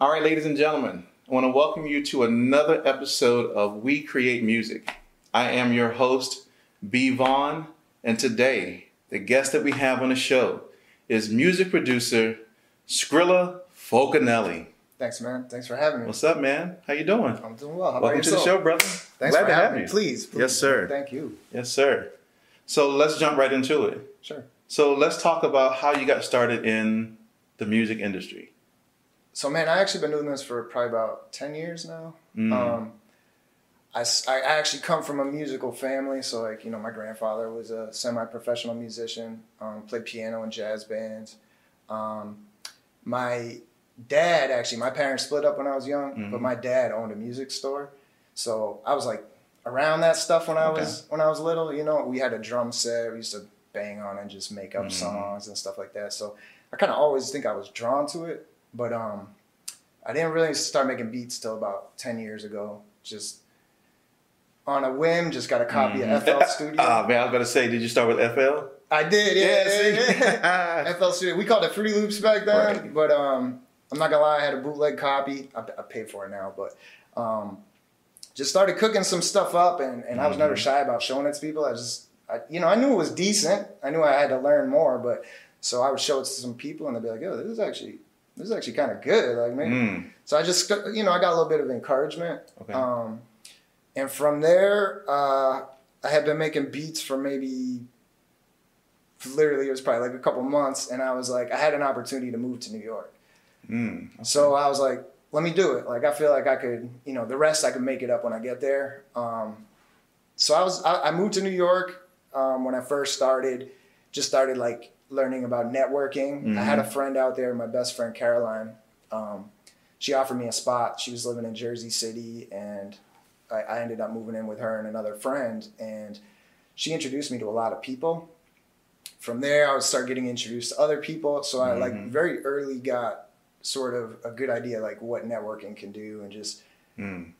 All right, ladies and gentlemen, I want to welcome you to another episode of We Create Music. I am your host, B. Vaughn, and today the guest that we have on the show is music producer Scrilla Fulcanelli. Thanks, man. Thanks for having me. What's up, man? How you doing? I'm doing well. How Welcome about to the show, brother. Thanks Glad for to having have me. you. Please, please. Yes, sir. Thank you. Yes, sir. So let's jump right into it. Sure. So let's talk about how you got started in the music industry. So, man, I actually been doing this for probably about ten years now. Mm. Um, I, I- actually come from a musical family, so like you know, my grandfather was a semi-professional musician, um, played piano in jazz bands. Um, my dad actually, my parents split up when I was young, Mhm. but my dad owned a music store, so I was like around that stuff when I Okay. was when I was little. You know, we had a drum set, we used to bang on and just make up Mhm. songs and stuff like that. So I kind of always think I was drawn to it, but um, I didn't really start making beats till about ten years ago. Just on a whim, just got a copy Mhm. of FL Studio. Ah, man, I was to say, did you start with FL? I did, yeah, Yeah, yeah. FL Studio. We called it Fruity Loops back then, Right. but um, I'm not gonna lie, I had a bootleg copy. I, I paid for it now, but um, just started cooking some stuff up, and, and I was never Mhm. shy about showing it to people. I just, I, you know, I knew it was decent. I knew I had to learn more, but so I would show it to some people, and they'd be like, "Oh, this is actually, this is actually kind of good." Like, maybe. Mm, So I just, you know, I got a little bit of encouragement. okay. Um, and from there, uh, I had been making beats for maybe, literally, it was probably like a couple months. And I was like, I had an opportunity to move to New York. Mm, So I was like, let me do it. Like, I feel like I could, you know, the rest I could make it up when I get there. Um, so I was, I, I moved to New York um, when I first started, just started like learning about networking. I had a friend out there, my best friend Caroline. Um, she offered me a spot. She was living in Jersey City, and I, I ended up moving in with her and another friend. And she introduced me to a lot of people. From there, I would start getting introduced to other people. So I like Mhm. very early got sort of a good idea like what networking can do and just mm,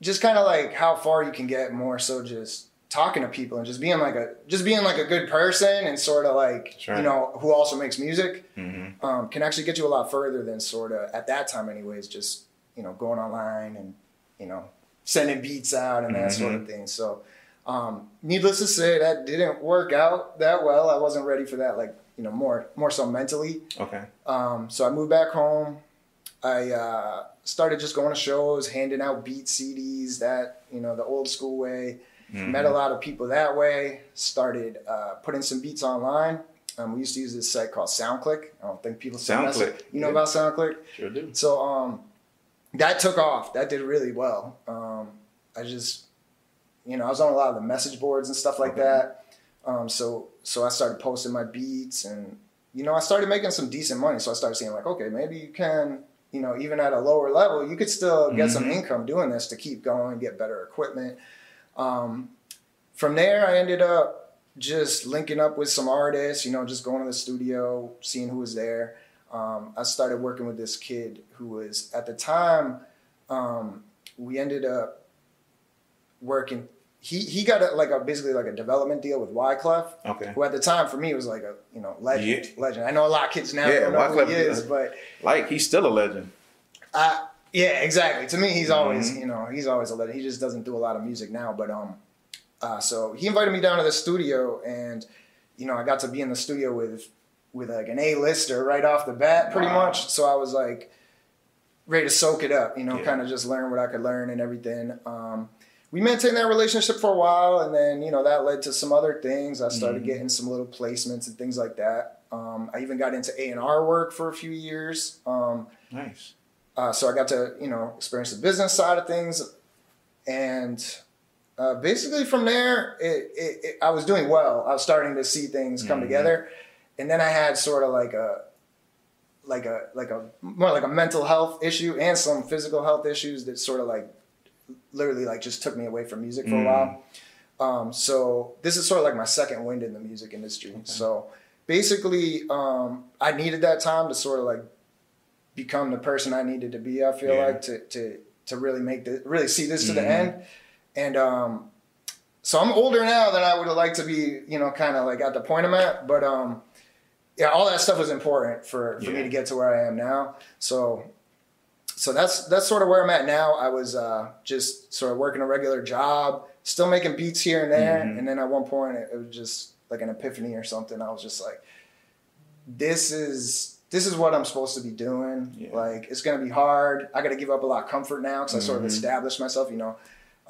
just kind of like how far you can get more so just talking to people and just being like a just being like a good person and sort of like Sure. you know who also makes music mhm. um, can actually get you a lot further than sort of at that time anyways just you know going online and you know sending beats out and that sort of thing so um, needless to say that didn't work out that well i wasn't ready for that like you know more more so mentally Okay. um, so I moved back home. I uh, started just going to shows, handing out beat CDs that you know the old school way. Mhm. Met a lot of people that way. Started uh, putting some beats online. Um, we used to use this site called SoundClick. I don't think people SoundClick, You know yeah. about SoundClick? Sure do. So um, that took off. That did really well. Um, I just, you know, I was on a lot of the message boards and stuff like Okay. that. Um, so so I started posting my beats, and you know, I started making some decent money. So I started seeing like, okay, maybe you can, you know, even at a lower level, you could still get some Mhm. income doing this to keep going, get better equipment. Um, from there, I ended up just linking up with some artists, you know, just going to the studio, seeing who was there. Um, I started working with this kid who was at the time. Um, we ended up working. He he got a, like a basically like a development deal with Wyclef, Okay. who at the time for me was like a you know legend. Yeah. Legend. I know a lot of kids now Yeah, don't know who he is- but Like, he's still a legend. uh, yeah, exactly. To me, he's always Mhm. you know he's always a legend. He just doesn't do a lot of music now, but um, uh, so he invited me down to the studio, and you know I got to be in the studio with with like an A lister right off the bat, pretty Wow. much. So I was like ready to soak it up, you know, Yeah. kind of just learn what I could learn and everything. Um, we maintained that relationship for a while, and then you know that led to some other things. I started Mhm. getting some little placements and things like that. Um, I even got into A and R work for a few years. Um, Nice. Uh, so I got to you know experience the business side of things, and uh, basically from there, it, it, it, I was doing well. I was starting to see things come Mhm. together, and then I had sort of like a like a like a more like a mental health issue and some physical health issues that sort of like literally like just took me away from music for a Mm. while. Um, so this is sort of like my second wind in the music industry. So basically, um, I needed that time to sort of like become the person I needed to be. I feel Yeah. like to to to really make the really see this to the Mhm. end. And um, so I'm older now than I would have liked to be. You know, kind of like at the point I'm at. But um, yeah, all that stuff was important for for me to get to where I am now. So so that's that's sort of where I'm at now. I was uh, just sort of working a regular job, still making beats here and there, Mhm. and then at one point it, it was just like an epiphany or something. I was just like, this is this is what I'm supposed to be doing. Yeah. Like it's gonna be hard. I got to give up a lot of comfort now because I sort of Mhm. established myself. You know,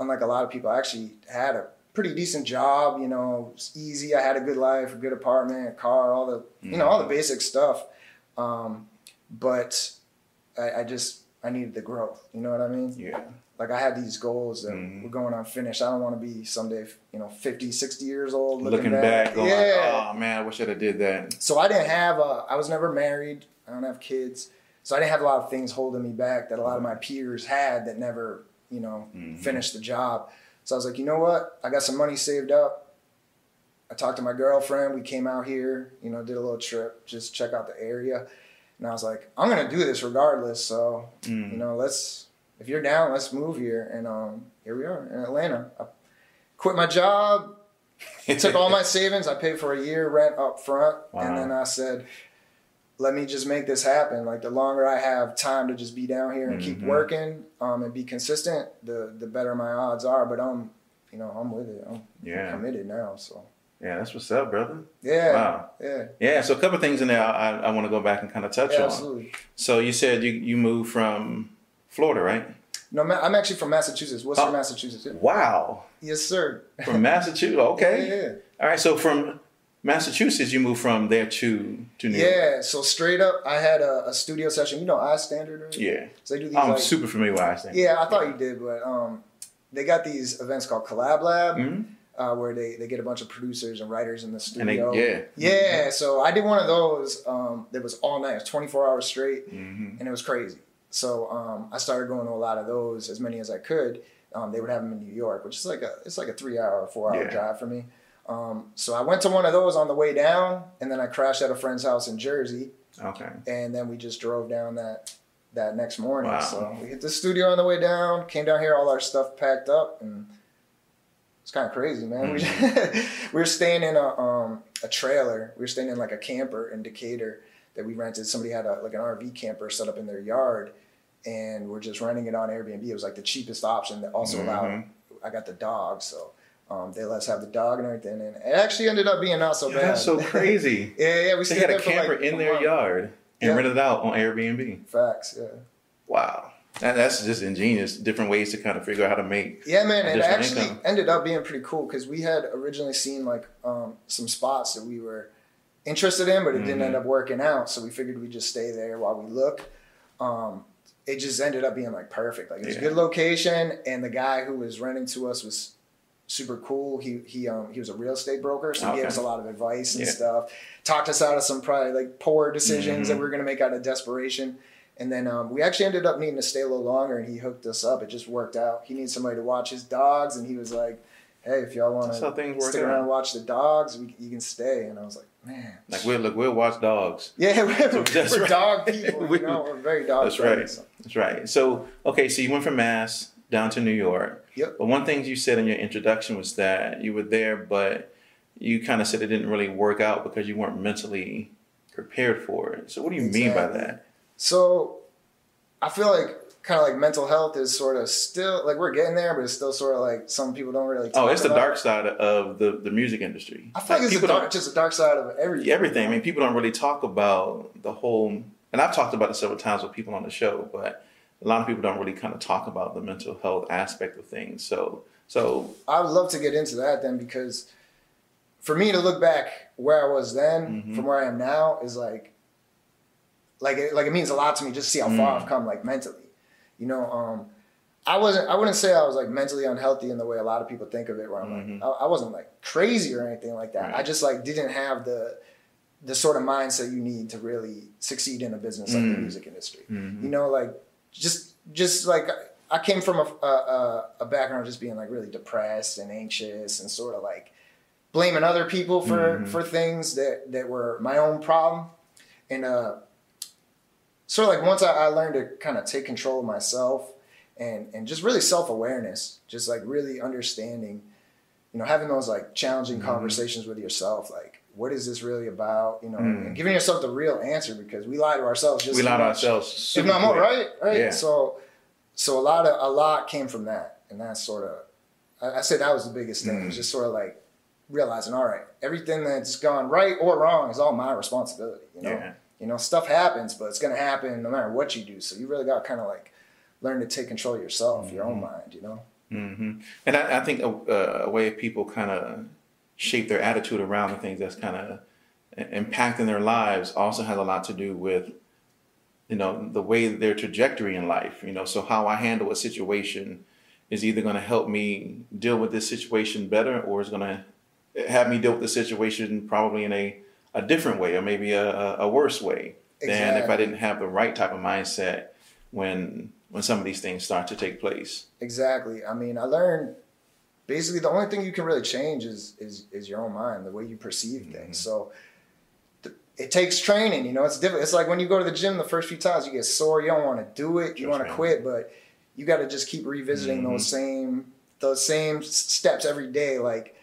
unlike a lot of people, I actually had a pretty decent job. You know, it was easy. I had a good life, a good apartment, a car, all the you know all the basic stuff. Um, but I, I just I needed the growth. You know what I mean? Yeah. Like I had these goals that Mhm. were going unfinished. I don't want to be someday, you know, 50, 60 years old looking, Looking back, going, yeah. oh man, I wish I'd have did that. So I didn't have. A, I was never married. I don't have kids. So I didn't have a lot of things holding me back that a lot of my peers had that never, you know, Mhm. finished the job. So I was like, you know what? I got some money saved up. I talked to my girlfriend. We came out here, you know, did a little trip, just check out the area. And I was like, I'm gonna do this regardless. So Mm. you know, let's if you're down, let's move here. And um, here we are in Atlanta. I quit my job, It took all my savings. I paid for a year rent up front, Wow. and then I said, "Let me just make this happen." Like the longer I have time to just be down here and keep Mhm. working um, and be consistent, the the better my odds are. But I'm, you know, I'm with it. I'm yeah. committed now. So Yeah, that's what's up, brother. yeah, Wow. yeah, Yeah, so a couple of things in there I, I want to go back and kind of touch yeah, on. absolutely. So you said you, you moved from Florida, right? No, I'm actually from Massachusetts, Worcester, Oh. Massachusetts. Yeah. Wow. Yes, sir. From Massachusetts. Okay. Yeah, yeah. All right. So from Massachusetts, you moved from there to to New York. Yeah, so straight up, I had a, a studio session. You know, I standard, right? Yeah. So they do these. I'm like, super familiar with Iceland. yeah, I thought you did, but um, they got these events called Collab Lab, hmm uh, where they, they get a bunch of producers and writers in the And they, studio. yeah. yeah. So I did one of those. Um, that was all night, it was 24 hours straight, hmm and it was crazy. So um, I started going to a lot of those, as many as I could. Um, they would have them in New York, which is like a it's like a three hour, four hour Yeah. drive for me. Um, so I went to one of those on the way down, and then I crashed at a friend's house in Jersey Okay. and then we just drove down that that next morning. Wow. So we hit the studio on the way down, came down here, all our stuff packed up, and it's kind of crazy, man. We, we were staying in a um, a trailer. We were staying in like a camper in Decatur that we rented. Somebody had a like an RV camper set up in their yard, and we're just renting it on Airbnb. It was like the cheapest option that also allowed. Mhm. I got the dog, so. Um, they let us have the dog and everything, and it actually ended up being not so Yeah, bad. that's so crazy. yeah, yeah, we they had a camper like, in their month. yard and Yeah. rented it out on Airbnb. Facts, yeah. Wow. That, that's just ingenious. Different ways to kind of figure out how to make. Yeah, man, it actually income. ended up being pretty cool because we had originally seen like um, some spots that we were interested in, but it didn't Mhm. end up working out. So we figured we'd just stay there while we look. Um, it just ended up being like perfect. Like it was Yeah. a good location, and the guy who was renting to us was super cool. He he um he was a real estate broker, so he gave us a lot of advice and Yeah. stuff. Talked us out of some probably like poor decisions that Mhm. we were gonna make out of desperation. And then um, we actually ended up needing to stay a little longer, and he hooked us up. It just worked out. He needed somebody to watch his dogs, and he was like, "Hey, if y'all want to stick out. around and watch the dogs, we, you can stay." And I was like, "Man, Like we'll look, we'll watch dogs. yeah, we're, That's we're right. dog people. We- you know, we're very dog. That's right. so- That's right. So okay, so you went from Mass down to New York. Yep. But one thing you said in your introduction was that you were there, but you kind of said it didn't really work out because you weren't mentally prepared for it. So what do you mean by that? So I feel like kind of like mental health is sort of still like we're getting there, but it's still sort of like some people don't really. Oh, it's the dark it. side of the, the music industry. I feel like, it's a people dark, just the dark side of everything. everything. I mean, people don't really talk about the whole. And I've talked about it several times with people on the show, but a lot of people don't really kind of talk about the mental health aspect of things. So, so I would love to get into that then because for me to look back where I was then Mhm. from where I am now is like like it, like it means a lot to me just to see how far Mm. I've come like mentally. You know, um I wasn't I wouldn't say I was like mentally unhealthy in the way a lot of people think of it where I'm Mhm. like I, I wasn't like crazy or anything like that. Right. I just like didn't have the the sort of mindset you need to really succeed in a business like the Mm. music industry mhm. you know like just just like i came from a, a, a- background of just being like really depressed and anxious and sort of like blaming other people for Mhm. for things that that were my own problem and uh sort of like once i, I learned to kind of take control of myself and and just really self-awareness just like really understanding you know having those like challenging Mhm. conversations with yourself like what is this really about? You know, mm. giving yourself the real answer because we lie to ourselves just we lie to ourselves, if not more, right? Right. Yeah. So, so a lot of a lot came from that, and that's sort of, I, I say that was the biggest thing. Mm. Just sort of like realizing, all right, everything that's gone right or wrong is all my responsibility. You know, yeah. You know, stuff happens, but it's gonna happen no matter what you do. So you really got to kind of like learn to take control of yourself, mm-hmm. your own mind. You know. Mm-hmm. And I, I think a, a, way people kind of shape their attitude around the things that's kind of impacting their lives also has a lot to do with you know the way their trajectory in life you know so how i handle a situation is either going to help me deal with this situation better or is going to have me deal with the situation probably in a, a different way or maybe a, a worse way exactly. than if i didn't have the right type of mindset when when some of these things start to take place exactly i mean i learned basically the only thing you can really change is is is your own mind, the way you perceive mm-hmm. things. So th- it takes training, you know. It's different. It's like when you go to the gym the first few times, you get sore, you don't want to do it, you want to quit, but you got to just keep revisiting mm-hmm. those same those same steps every day. Like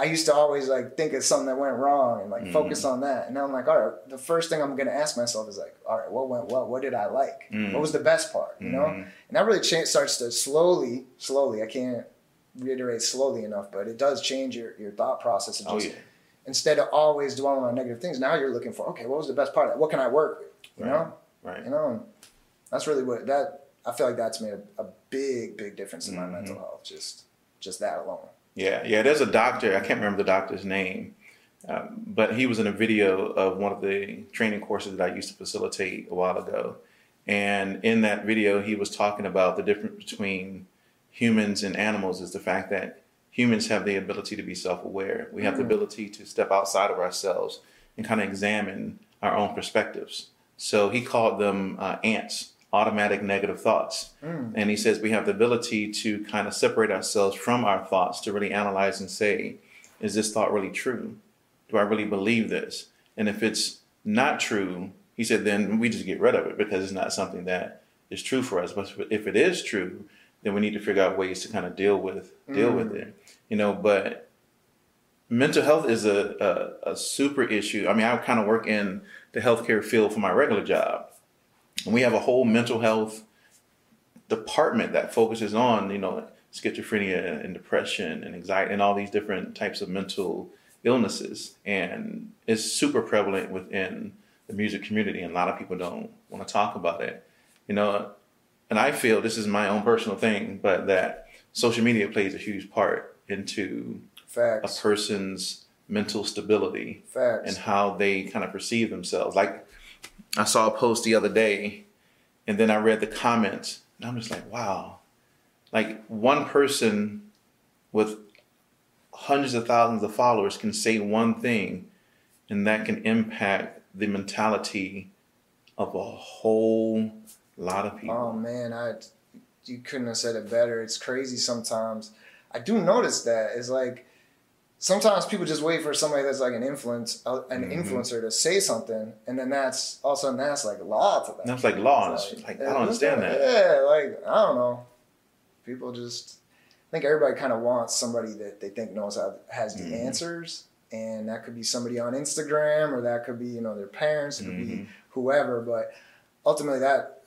I used to always like think of something that went wrong and like mm-hmm. focus on that. And now I'm like, all right, the first thing I'm gonna ask myself is like, all right, what went well? What did I like? Mm-hmm. What was the best part? You know? Mm-hmm. And that really cha- starts to slowly, slowly. I can't reiterate slowly enough, but it does change your, your thought process. And oh, just, oh, yeah. Instead of always dwelling on negative things, now you're looking for, okay, what was the best part of that? What can I work with? You right. know? Right. You know, that's really what that, I feel like that's made a, a big, big difference in my mm-hmm. mental health. Just, just that alone. Yeah. Yeah. There's a doctor, I can't remember the doctor's name, um, but he was in a video of one of the training courses that I used to facilitate a while ago. And in that video, he was talking about the difference between humans and animals is the fact that humans have the ability to be self-aware. We have mm. the ability to step outside of ourselves and kind of examine our own perspectives. So he called them uh, ants, automatic negative thoughts. Mm. And he says we have the ability to kind of separate ourselves from our thoughts to really analyze and say, is this thought really true? Do I really believe this? And if it's not true, he said, then we just get rid of it because it's not something that is true for us. But if it is true, then we need to figure out ways to kind of deal with deal mm. with it. You know, but mental health is a, a, a super issue. I mean, I kind of work in the healthcare field for my regular job, and we have a whole mental health department that focuses on you know schizophrenia and depression and anxiety and all these different types of mental illnesses, and it's super prevalent within the music community, and a lot of people don't want to talk about it. You know, and I feel this is my own personal thing, but that social media plays a huge part into Facts. a person's mental stability Facts. and how they kind of perceive themselves. Like I saw a post the other day, and then I read the comments, and I'm just like, wow, like one person with hundreds of thousands of followers can say one thing, and that can impact the mentality of a whole lot of people. Oh man, I you couldn't have said it better. It's crazy sometimes. I do notice that it's like sometimes people just wait for somebody that's like an influence uh, an mm-hmm. influencer to say something, and then that's all of a sudden that's like law to them. That's like law. Like, like, I don't understand that. Yeah, like I don't know. People just I think everybody kind of wants somebody that they think knows how has the mm-hmm. answers, and that could be somebody on Instagram, or that could be you know their parents, it could mm-hmm. be whoever, but ultimately that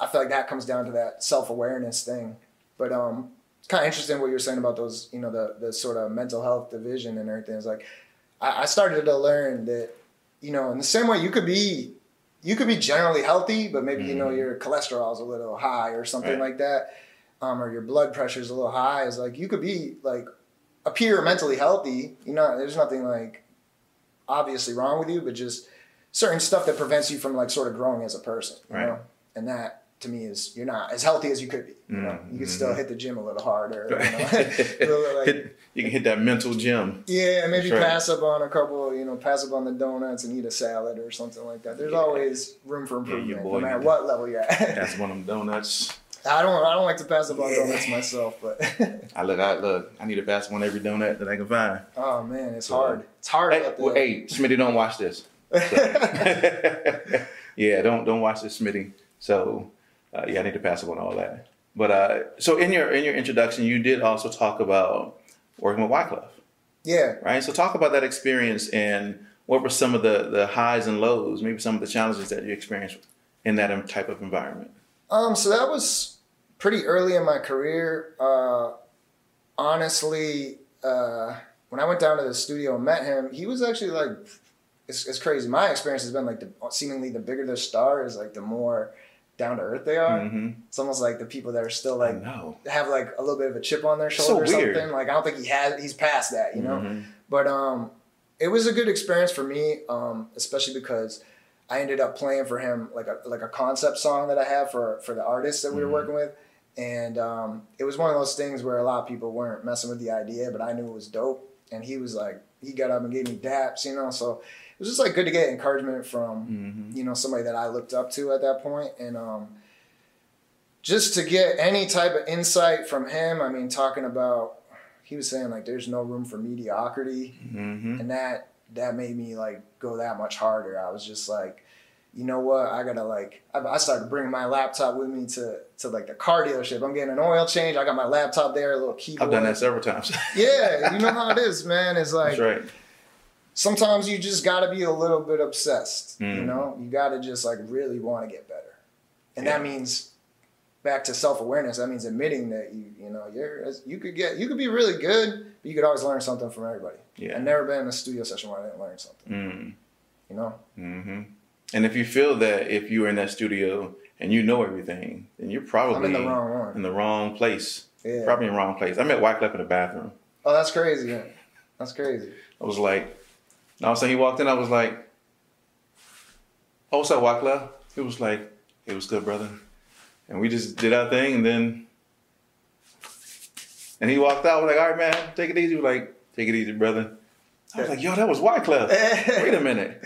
I feel like that comes down to that self awareness thing. But um, kind of interesting what you're saying about those, you know, the the sort of mental health division and everything. It's like I, I started to learn that, you know, in the same way you could be you could be generally healthy, but maybe mm-hmm. you know mm-hmm. your cholesterol is a little high or something right. like that, um, or your blood pressure is a little high. Is like you could be like appear mentally healthy. You know, there's nothing like obviously wrong with you, but just certain stuff that prevents you from like sort of growing as a person. You right. know, and that to me is you're not as healthy as you could be. You know, mm-hmm. you can still hit the gym a little harder. You, know? like, hit, you can hit that mental gym. Yeah, maybe pass up on a couple. You know, pass up on the donuts and eat a salad or something like that. There's yeah. always room for improvement, yeah, boy, no matter what level you're at. That's one of them donuts. I don't. I don't like to pass up on yeah. donuts myself, but I look. I look. I need to pass one every donut that I can find. Oh man, it's so, hard. It's hard. Hey, well, hey, Smitty, don't watch this. So. yeah, don't don't watch this, Smitty. So uh, yeah, I need to pass up on all that. But uh, so in your in your introduction, you did also talk about working with Wyclef. Yeah. Right. So talk about that experience and what were some of the the highs and lows, maybe some of the challenges that you experienced in that type of environment. Um. So that was pretty early in my career. Uh, honestly, uh, when I went down to the studio and met him, he was actually like, it's, it's crazy. My experience has been like the seemingly the bigger the star is, like the more down to earth they are. Mm-hmm. It's almost like the people that are still like have like a little bit of a chip on their So shoulder or weird. something. Like I don't think he has. He's past that, you know. Mhm. But um, it was a good experience for me, um, especially because I ended up playing for him like a like a concept song that I have for for the artists that we were Mhm. working with, and um, it was one of those things where a lot of people weren't messing with the idea, but I knew it was dope, and he was like he got up and gave me daps, you know, so was just like good to get encouragement from Mhm. you know somebody that I looked up to at that point, and um, just to get any type of insight from him. I mean, talking about he was saying like there's no room for mediocrity, Mhm. and that that made me like go that much harder. I was just like, you know what, I gotta like. I, I started bringing my laptop with me to to like the car dealership. I'm getting an oil change. I got my laptop there, a little keyboard. I've done that several times. Yeah, you know how it is, man. It's like That's right. Sometimes you just got to be a little bit obsessed. You Mm. know, you got to just like really want to get better, and Yeah. that means back to self awareness. That means admitting that you you know you're you could get you could be really good, but you could always learn something from everybody. Yeah. I've never been in a studio session where I didn't learn something. Mm. You know, hmm And if you feel that if you're in that studio and you know everything, then you're probably I'm in the wrong one. in the wrong place. Yeah. Probably in the wrong place. I met Wyclef in the bathroom. Oh, that's crazy. Man. That's crazy. I was like, and all of a sudden he walked in. I was like, "Oh, what's up, Wyclef?" He was like, "It was good, brother." And we just did our thing, and then, and he walked out. I was like, "All right, man, take it easy." He was like, "Take it easy, brother." I was like, "Yo, that was Wyclef." Wait a minute.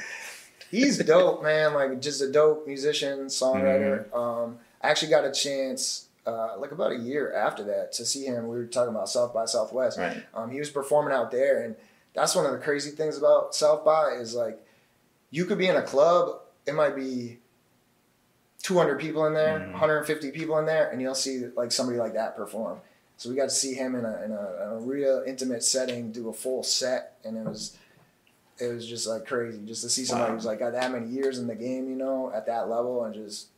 He's dope, man. Like just a dope musician, songwriter. Mm-hmm. Um, I actually got a chance, uh, like about a year after that, to see him. We were talking about South by Southwest. Right. Um, he was performing out there, and that's one of the crazy things about South by is like, you could be in a club. It might be 200 people in there, Mhm. 150 people in there, and you'll see like somebody like that perform. So we got to see him in a, in a, a real intimate setting do a full set, and it was it was just like crazy just to see somebody Wow. who's like got that many years in the game, you know, at that level, and just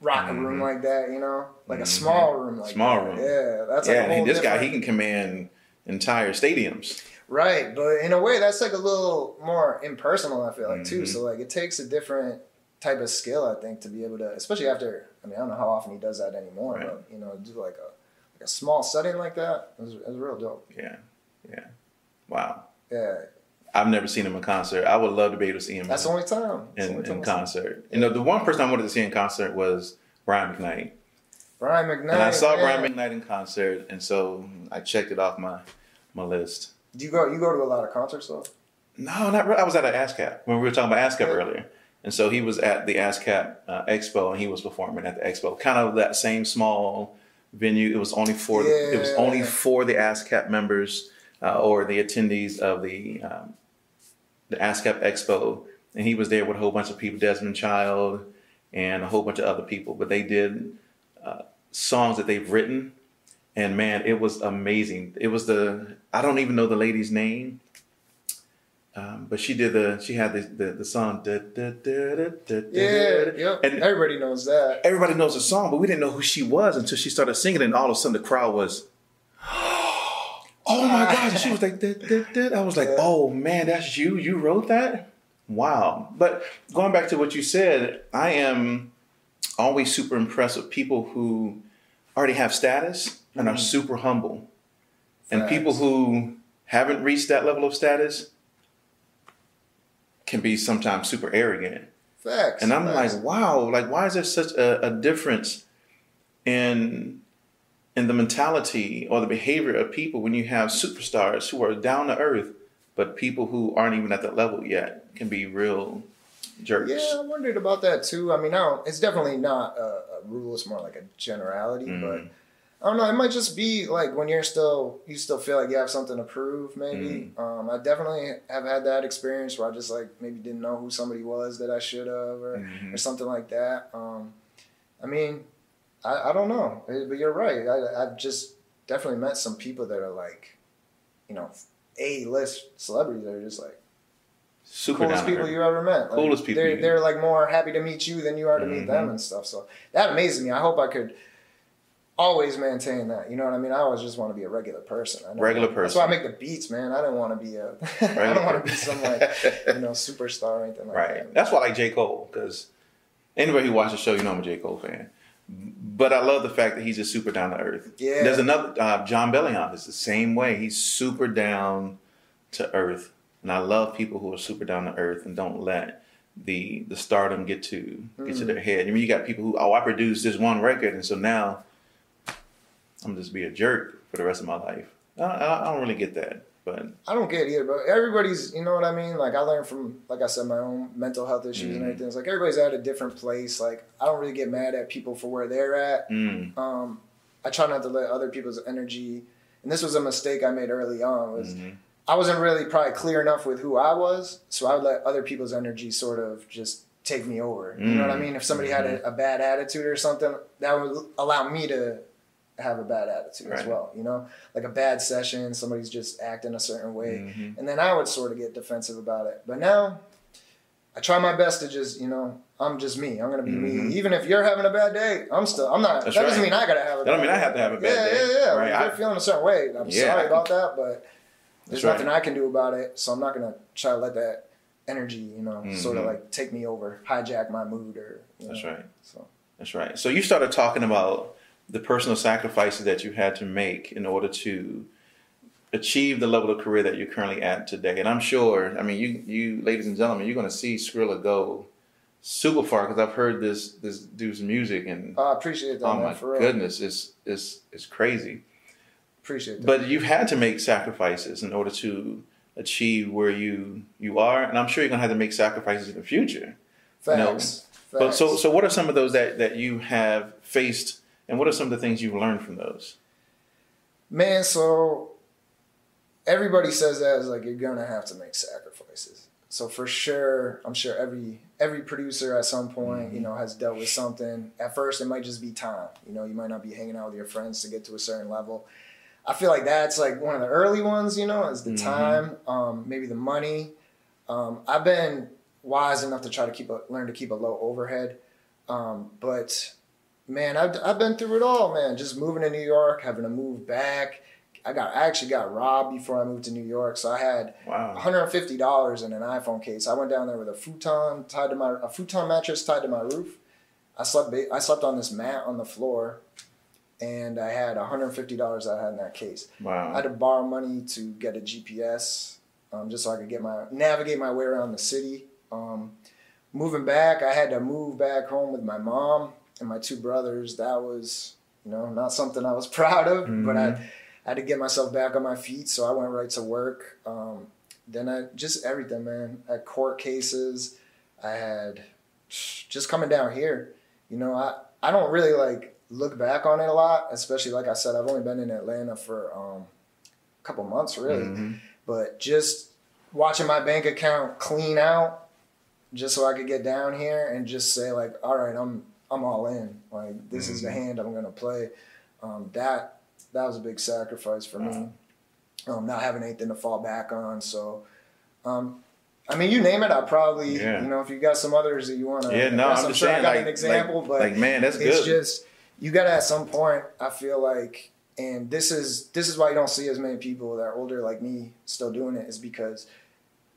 rock a room Mhm. like that, you know, like Mhm. a small room, like Small that. room. Yeah, that's like yeah, whole this guy, he can command entire stadiums. Right, but in a way, that's like a little more impersonal. I feel like too. Mhm. So like, it takes a different type of skill, I think, to be able to, especially after. I mean, I don't know how often he does that anymore, Right. but you know, do like a like a small setting like that. It was, it was real dope. Yeah, yeah. Wow. Yeah, I've never seen him in concert. I would love to be able to see him that's the only time. That's in, only time in concert. You know, the one person I wanted to see in concert was Brian McKnight. Brian McKnight. and I saw man. Brian McKnight in concert, and so I checked it off my my list. Do you go? You go to a lot of concerts though. No, not really. I was at an ASCAP when we were talking about ASCAP Yeah. earlier. And so he was at the ASCAP uh, Expo, and he was performing at the Expo, kind of that same small venue. It was only for the, it was only for the ASCAP members uh, or the attendees of the um, the ASCAP Expo, and he was there with a whole bunch of people, Desmond Child, and a whole bunch of other people. But they did uh, songs that they've written, and man, it was amazing. It was the I don't even know the lady's name. Um, but she did the she had the the, the song da, da, da, da, da, da, Yeah, yep. and Everybody knows that. everybody knows the song, but we didn't know who she was until she started singing, and all of a sudden the crowd was, "Oh my gosh!" And she was like. "I was like, Yeah. oh man, that's you! You wrote that? Wow!" But going back to what you said, I am always super impressed with people who already have status and are Mhm. super humble, and people who haven't reached that level of status can be sometimes super arrogant. Facts. And I'm facts. like, wow, like why is there such a, a difference in in the mentality or the behavior of people when you have superstars who are down to earth, but people who aren't even at that level yet can be real jerks. Yeah, I wondered about that too. I mean, I don't, it's definitely not a, a rule. It's more like a generality, Mm. but I don't know. It might just be like when you're still, you still feel like you have something to prove. Maybe. Mm. Um, I definitely have had that experience where I just like maybe didn't know who somebody was that I should have, or Mhm. or something like that. Um, I mean, I, I don't know, Eh, but you're right. I, I've just definitely met some people that are like, you know, A list celebrities that are just like Super coolest people you ever met. Like, Coolest people They're they're like more happy to meet you than you are to meet them Mhm. and stuff. So that amazes me. I hope I could always maintain that. You know what I mean? I always just want to be a regular person. I know Regular person. That's why I make the beats, man. I didn't want to be a. I don't want to be some like you know superstar or anything like Right. that. That's why I like J. Cole, because anybody who watches the show, you know I'm a J. Cole fan. But I love the fact that he's just super down to earth. Yeah. There's another, uh, Jon Bellion is the same way. He's super down to earth. And I love people who are super down to earth and don't let the the stardom get to get to Mm. their head. I mean, you got people who, oh, I produced this one record, and so now I'm just be a jerk for the rest of my life. I, I, I don't really get that, but I don't get it either, but everybody's, you know what I mean? Like, I learned from, like I said, my own mental health issues and Mhm. everything. It's like everybody's at a different place. Like, I don't really get mad at people for where they're at. mm, Um, I try not to let other people's energy, and this was a mistake I made early on, was mhm. I wasn't really probably clear enough with who I was, so I would let other people's energy sort of just take me over. You know what I Mm. mean? If somebody had a, a bad attitude or something, that would allow me to have a bad attitude as well. You know, like a bad session, somebody's just acting a certain way, Mhm. and then I would sort of get defensive about it. But now, I try my best to just, you know, I'm just me. I'm gonna be Mhm. me. Even if you're having a bad day, I'm still. I'm not. That's that doesn't right. mean I gotta have a. That don't mean I have to have a bad yeah, day, Yeah, yeah, right? If you're feeling a certain way, I'm Yeah, sorry about that, but That's there's right. nothing I can do about it. So I'm not gonna try to let that energy, you know, sort of like take me over, hijack my mood, or. You That's right. So That's right. So you started talking about the personal sacrifices that you had to make in order to achieve the level of career that you're currently at today. And I'm sure, I mean, you, you, ladies and gentlemen, you're going to see Scrilla go super far because I've heard this this dude's music and I appreciate that, oh man. my goodness, it's it's it's crazy. Appreciate that. But you've had to make sacrifices in order to achieve where you you are, and I'm sure you're going to have to make sacrifices in the future. Facts. But Facts. so, so what are some of those that, that you have faced, and what are some of the things you've learned from those? Man, so everybody says that is like you're gonna have to make sacrifices. So for sure, I'm sure every every producer at some point, you know, has dealt with something. At first, it might just be time. You know, you might not be hanging out with your friends to get to a certain level. I feel like that's like one of the early ones. You know, is the Mhm. time, um, maybe the money. Um, I've been wise enough to try to keep a learn to keep a low overhead, um, but man, I've, I've been through it all, man. Just moving to New York, having to move back. I got I actually got robbed before I moved to New York, so I had Wow. $150 in an iPhone case. I went down there with a futon tied to my a futon mattress tied to my roof. I slept I slept on this mat on the floor, and I had $150 I had in that case. Wow! I had to borrow money to get a GPS, um, just so I could get my navigate my way around the city. Um, moving back, I had to move back home with my mom and my two brothers. That was, you know, not something I was proud of, but I, I had to get myself back on my feet. So I went right to work. Um, then I just everything, man. I had court cases. I had just coming down here. You know, I I don't really like look back on it a lot, especially like I said, I've only been in Atlanta for um, a couple months, really. Mhm. But just watching my bank account clean out, just so I could get down here and just say like, all right, I'm I'm all in. Like this is the Mhm. hand I'm gonna play. Um, that that was a big sacrifice for me. Um, not having anything to fall back on. So, um, I mean, you name it, I probably Yeah. you know if you got some others that you want to. Yeah, no, I'm I'm just sure saying, I got like, an example, like, but like, man, that's it's good. just you gotta at some point i feel like and this is this is why you don't see as many people that are older like me still doing it is because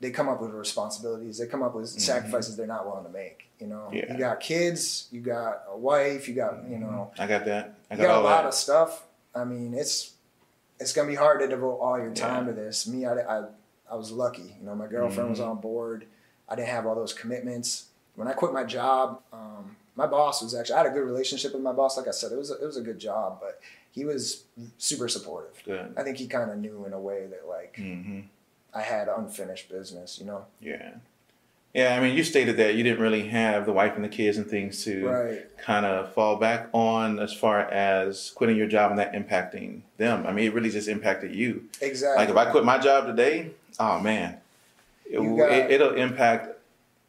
they come up with responsibilities they come up with sacrifices they're not willing to make you know Mm-hmm. Yeah. you got kids you got a wife you got you know I got that. I got you got, a lot that. of stuff i mean it's it's gonna be hard to devote all your time Yeah. to this me I, I i was lucky you know my girlfriend was Mhm. on board i didn't have all those commitments when i quit my job um, my boss was actually i had a good relationship with my boss like i said it was a, it was a good job but he was super supportive Good. i think he kind of knew in a way that like hmm i had unfinished business you know Yeah. Yeah, I mean, you stated that you didn't really have the wife and the kids and things to right kind of fall back on as far as quitting your job and that impacting them. I mean, it really just impacted you. exactly Like if I quit my job today, oh man, it, got- it, it'll impact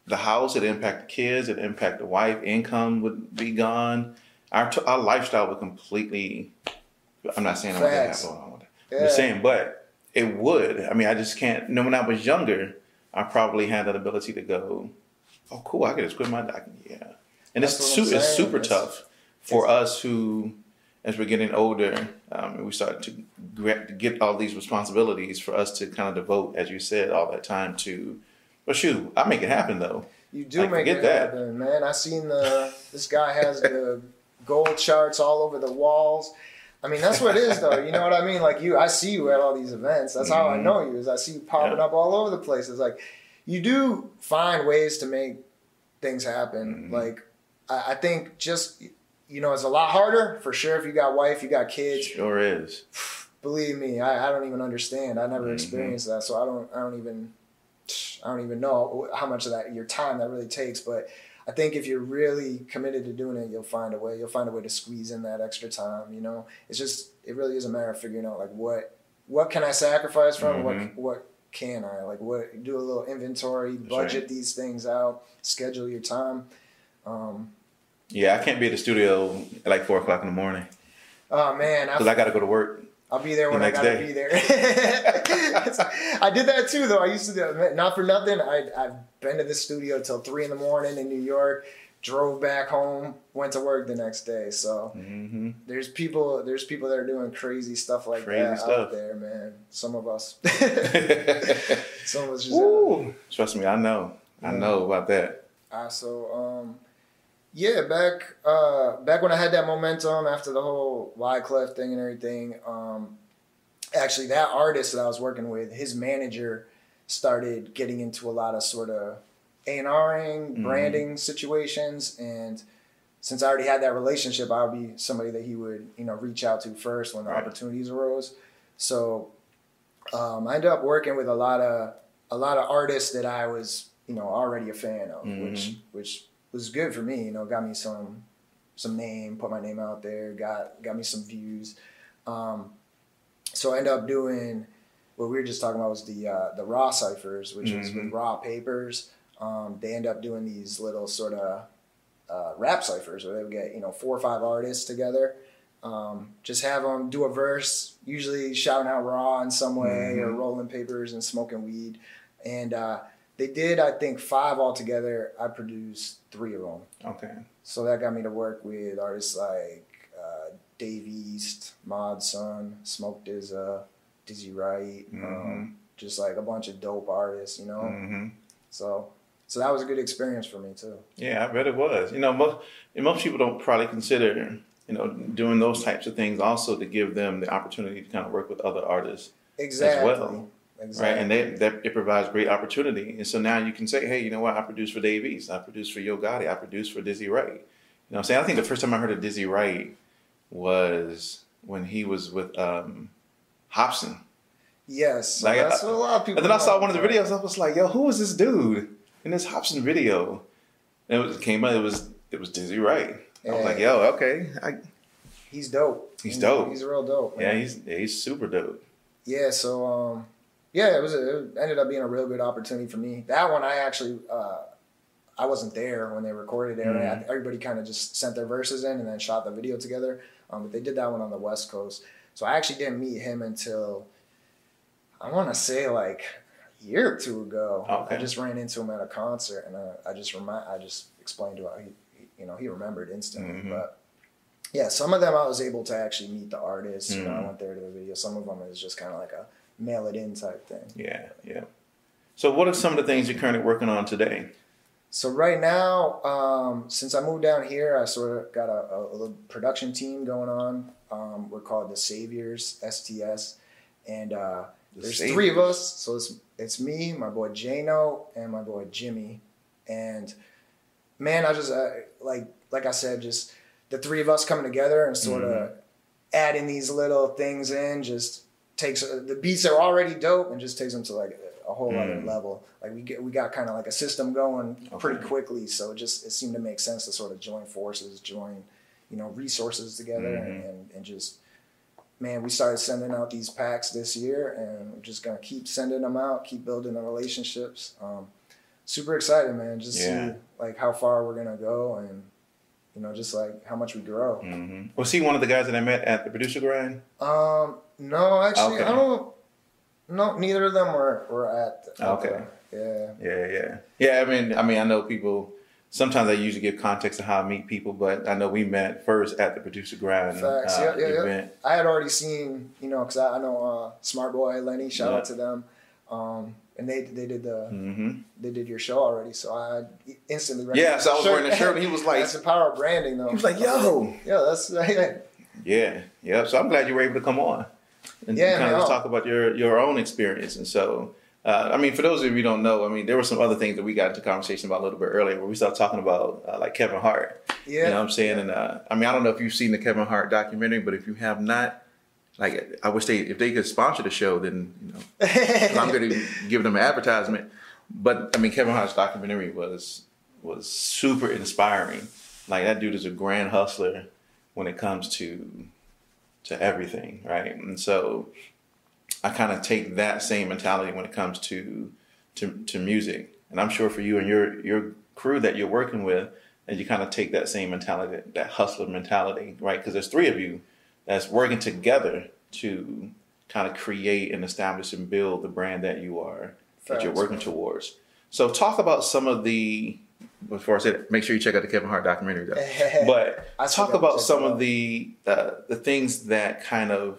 the house, it'll impact the kids, it'll impact the wife. Income would be gone. Our t- our lifestyle would completely. I'm not saying I'm gonna Facts. have on. I'm just saying, but it would. I mean, I just can't. You know, when I was younger, I probably had that ability to go, "Oh, cool! I can just quit my doc." Yeah, and That's it's su- it's super It's- tough for us who, as we're getting older, um, and we start to get all these responsibilities, for us to kind of devote, as you said, all that time to. But shoot, I make it happen though. You do Like, make it that. happen, man. I seen the this guy has the gold charts all over the walls. I mean, that's what it is, though. You know what I mean? Like you, I see you at all these events. That's how I Mhm. know you. Is I see you popping Yeah. up all over the place. It's like you do find ways to make things happen. Mhm. Like I, I think just you know, it's a lot harder for sure if you got wife, you got kids. Sure is. Believe me, I, I don't even understand. I never Mhm. experienced that, so I don't. I don't even. I don't even know how much of that your time that really takes. But I think if you're really committed to doing it, you'll find a way. You'll find a way to squeeze in that extra time. You know, it's just it really is a matter of figuring out like what what can I sacrifice from, Mhm. what what can I like what do a little inventory, budget right. these things out, schedule your time. Um, Yeah, I can't be at the studio at like four o'clock in the morning oh man, I because I got to go to work. I'll be there when The I gotta day. be there. I did that too, though. I used to do not for nothing. I I've been to the studio till three in the morning in New York. Drove back home, went to work the next day. So hmm there's people there's people that are doing crazy stuff like Crazy that stuff. out there, man. Some of us, some of us just. Trust me, I know. I know about that. Uh, so um, yeah, back uh, back when I had that momentum after the whole Wyclef thing and everything. Um, actually, that artist that I was working with, his manager started getting into a lot of sort of A and Ring, Mhm. branding situations, and since I already had that relationship, I would be somebody that he would you know reach out to first when the Right. opportunities arose. So um, I ended up working with a lot of a lot of artists that I was you know already a fan of, which which was good for me. You know, got me some some name, put my name out there, got got me some views. Um, so I ended up doing what we were just talking about was the uh, the raw ciphers, which was with Mhm. raw papers. Um, they end up doing these little sort of uh, rap ciphers where they would get you know four or five artists together. Um, just have them do a verse, usually shouting out raw in some way or Mhm. rolling papers and smoking weed. And uh, they did, I think, five altogether. I produced three of them. Okay. So that got me to work with artists like uh, Dave East, Mod Sun, Smoke DZA, Dizzy Wright, um, Mhm. just like a bunch of dope artists, you know. hmm So, so that was a good experience for me too. Yeah, I bet it was. You know, most most people don't probably consider you know doing those types of things also to give them the opportunity to kind of work with other artists, Exactly. well, Exactly. right? And they, that it provides great opportunity. And so now you can say, hey, you know what? I produce for Dave East. I produce for Yo Gotti. I produce for Dizzy Wright. You know, what I'm saying I think the first time I heard of Dizzy Wright was when he was with um, Hopsin. yes. Like, that's what a lot of people. And then I saw one of the videos. I was like, "Yo, who is this dude in this Hopsin video?" And it was, came out. It was it was Dizzy Wright. I was like, "Yo, okay, I, He's dope. He's dope. He's real dope. yeah, he's he's super dope." Yeah, so um, yeah, it was a, it ended up being a real good opportunity for me. That one I actually uh, I wasn't there when they recorded it. Mhm. Everybody kind of just sent their verses in and then shot the video together. Um, but they did that one on the West Coast, so I actually didn't meet him until I want to say like a year or two ago. Okay. I just ran into him at a concert and uh, I just remind I just explained to him. He, you know, he remembered instantly, Mhm. but. Yeah, some of them I was able to actually meet the artists. You know, I went there to the video. Some of them is just kind of like a mail it in type thing. Yeah, yeah. So, what are some of the things you're currently working on today? So right now, um, since I moved down here, I sort of got a, a, little production team going on. Um, we're called the Saviors STS, and uh, The there's Saviors. three of us. So it's it's me, my boy Jano, and my boy Jimmy. And man, I just uh, like like I said, just the three of us coming together and sort of adding these little things in just takes uh, the beats are already dope and just takes them to like a whole other Mm. level. Like we get we got kind of like a system going pretty quickly, so it just it seemed to make sense to sort of join forces, join you know resources together, and, Mhm. and and just man, we started sending out these packs this year, and we're just gonna keep sending them out, keep building the relationships. Um, super excited, man. Just Yeah. see like how far we're gonna go, and you know, just like how much we grow. hmm Was he one of the guys that I met at the producer grind? Um, no, actually, Okay. I don't. no, neither of them were were at. at Okay. the- yeah. Yeah, yeah, yeah. I mean, I mean, I know people. Sometimes I usually give context of how I meet people, but I know we met first at the producer grind Facts. uh, yeah, yeah, yeah. I had already seen, you know, because I, I know uh, Smart Boy, Lenny. Shout Yeah. out to them. Um, and they they did the hmm they did your show already, so I instantly. Yeah, so I was wearing a shirt, and he was like, "That's the power of branding, though." he was like, "Yo, yeah, that's yeah, yeah." So I'm glad you were able to come on and Yeah, kind of talk about your your own experience. And so, uh, I mean, for those of you who don't know, I mean, there were some other things that we got into conversation about a little bit earlier, where we started talking about uh, like Kevin Hart. Yeah. You know what I'm saying? And uh, I mean, I don't know if you've seen the Kevin Hart documentary, but if you have not, like, I wish they if they could sponsor the show, then you know, I'm going to give them an advertisement. But I mean, Kevin Hart's documentary was was super inspiring. Like that dude is a grand hustler when it comes to to everything, right? And so I kind of take that same mentality when it comes to to to music. And I'm sure for you and your your crew that you're working with, that you kind of take that same mentality, that, that hustler mentality, right? Because there's three of you that's working together to kind of create and establish and build the brand that you are that you're working towards. So talk about some of the before I said it, make sure you check out the Kevin Hart documentary though. But I talk about some of the uh, the things that kind of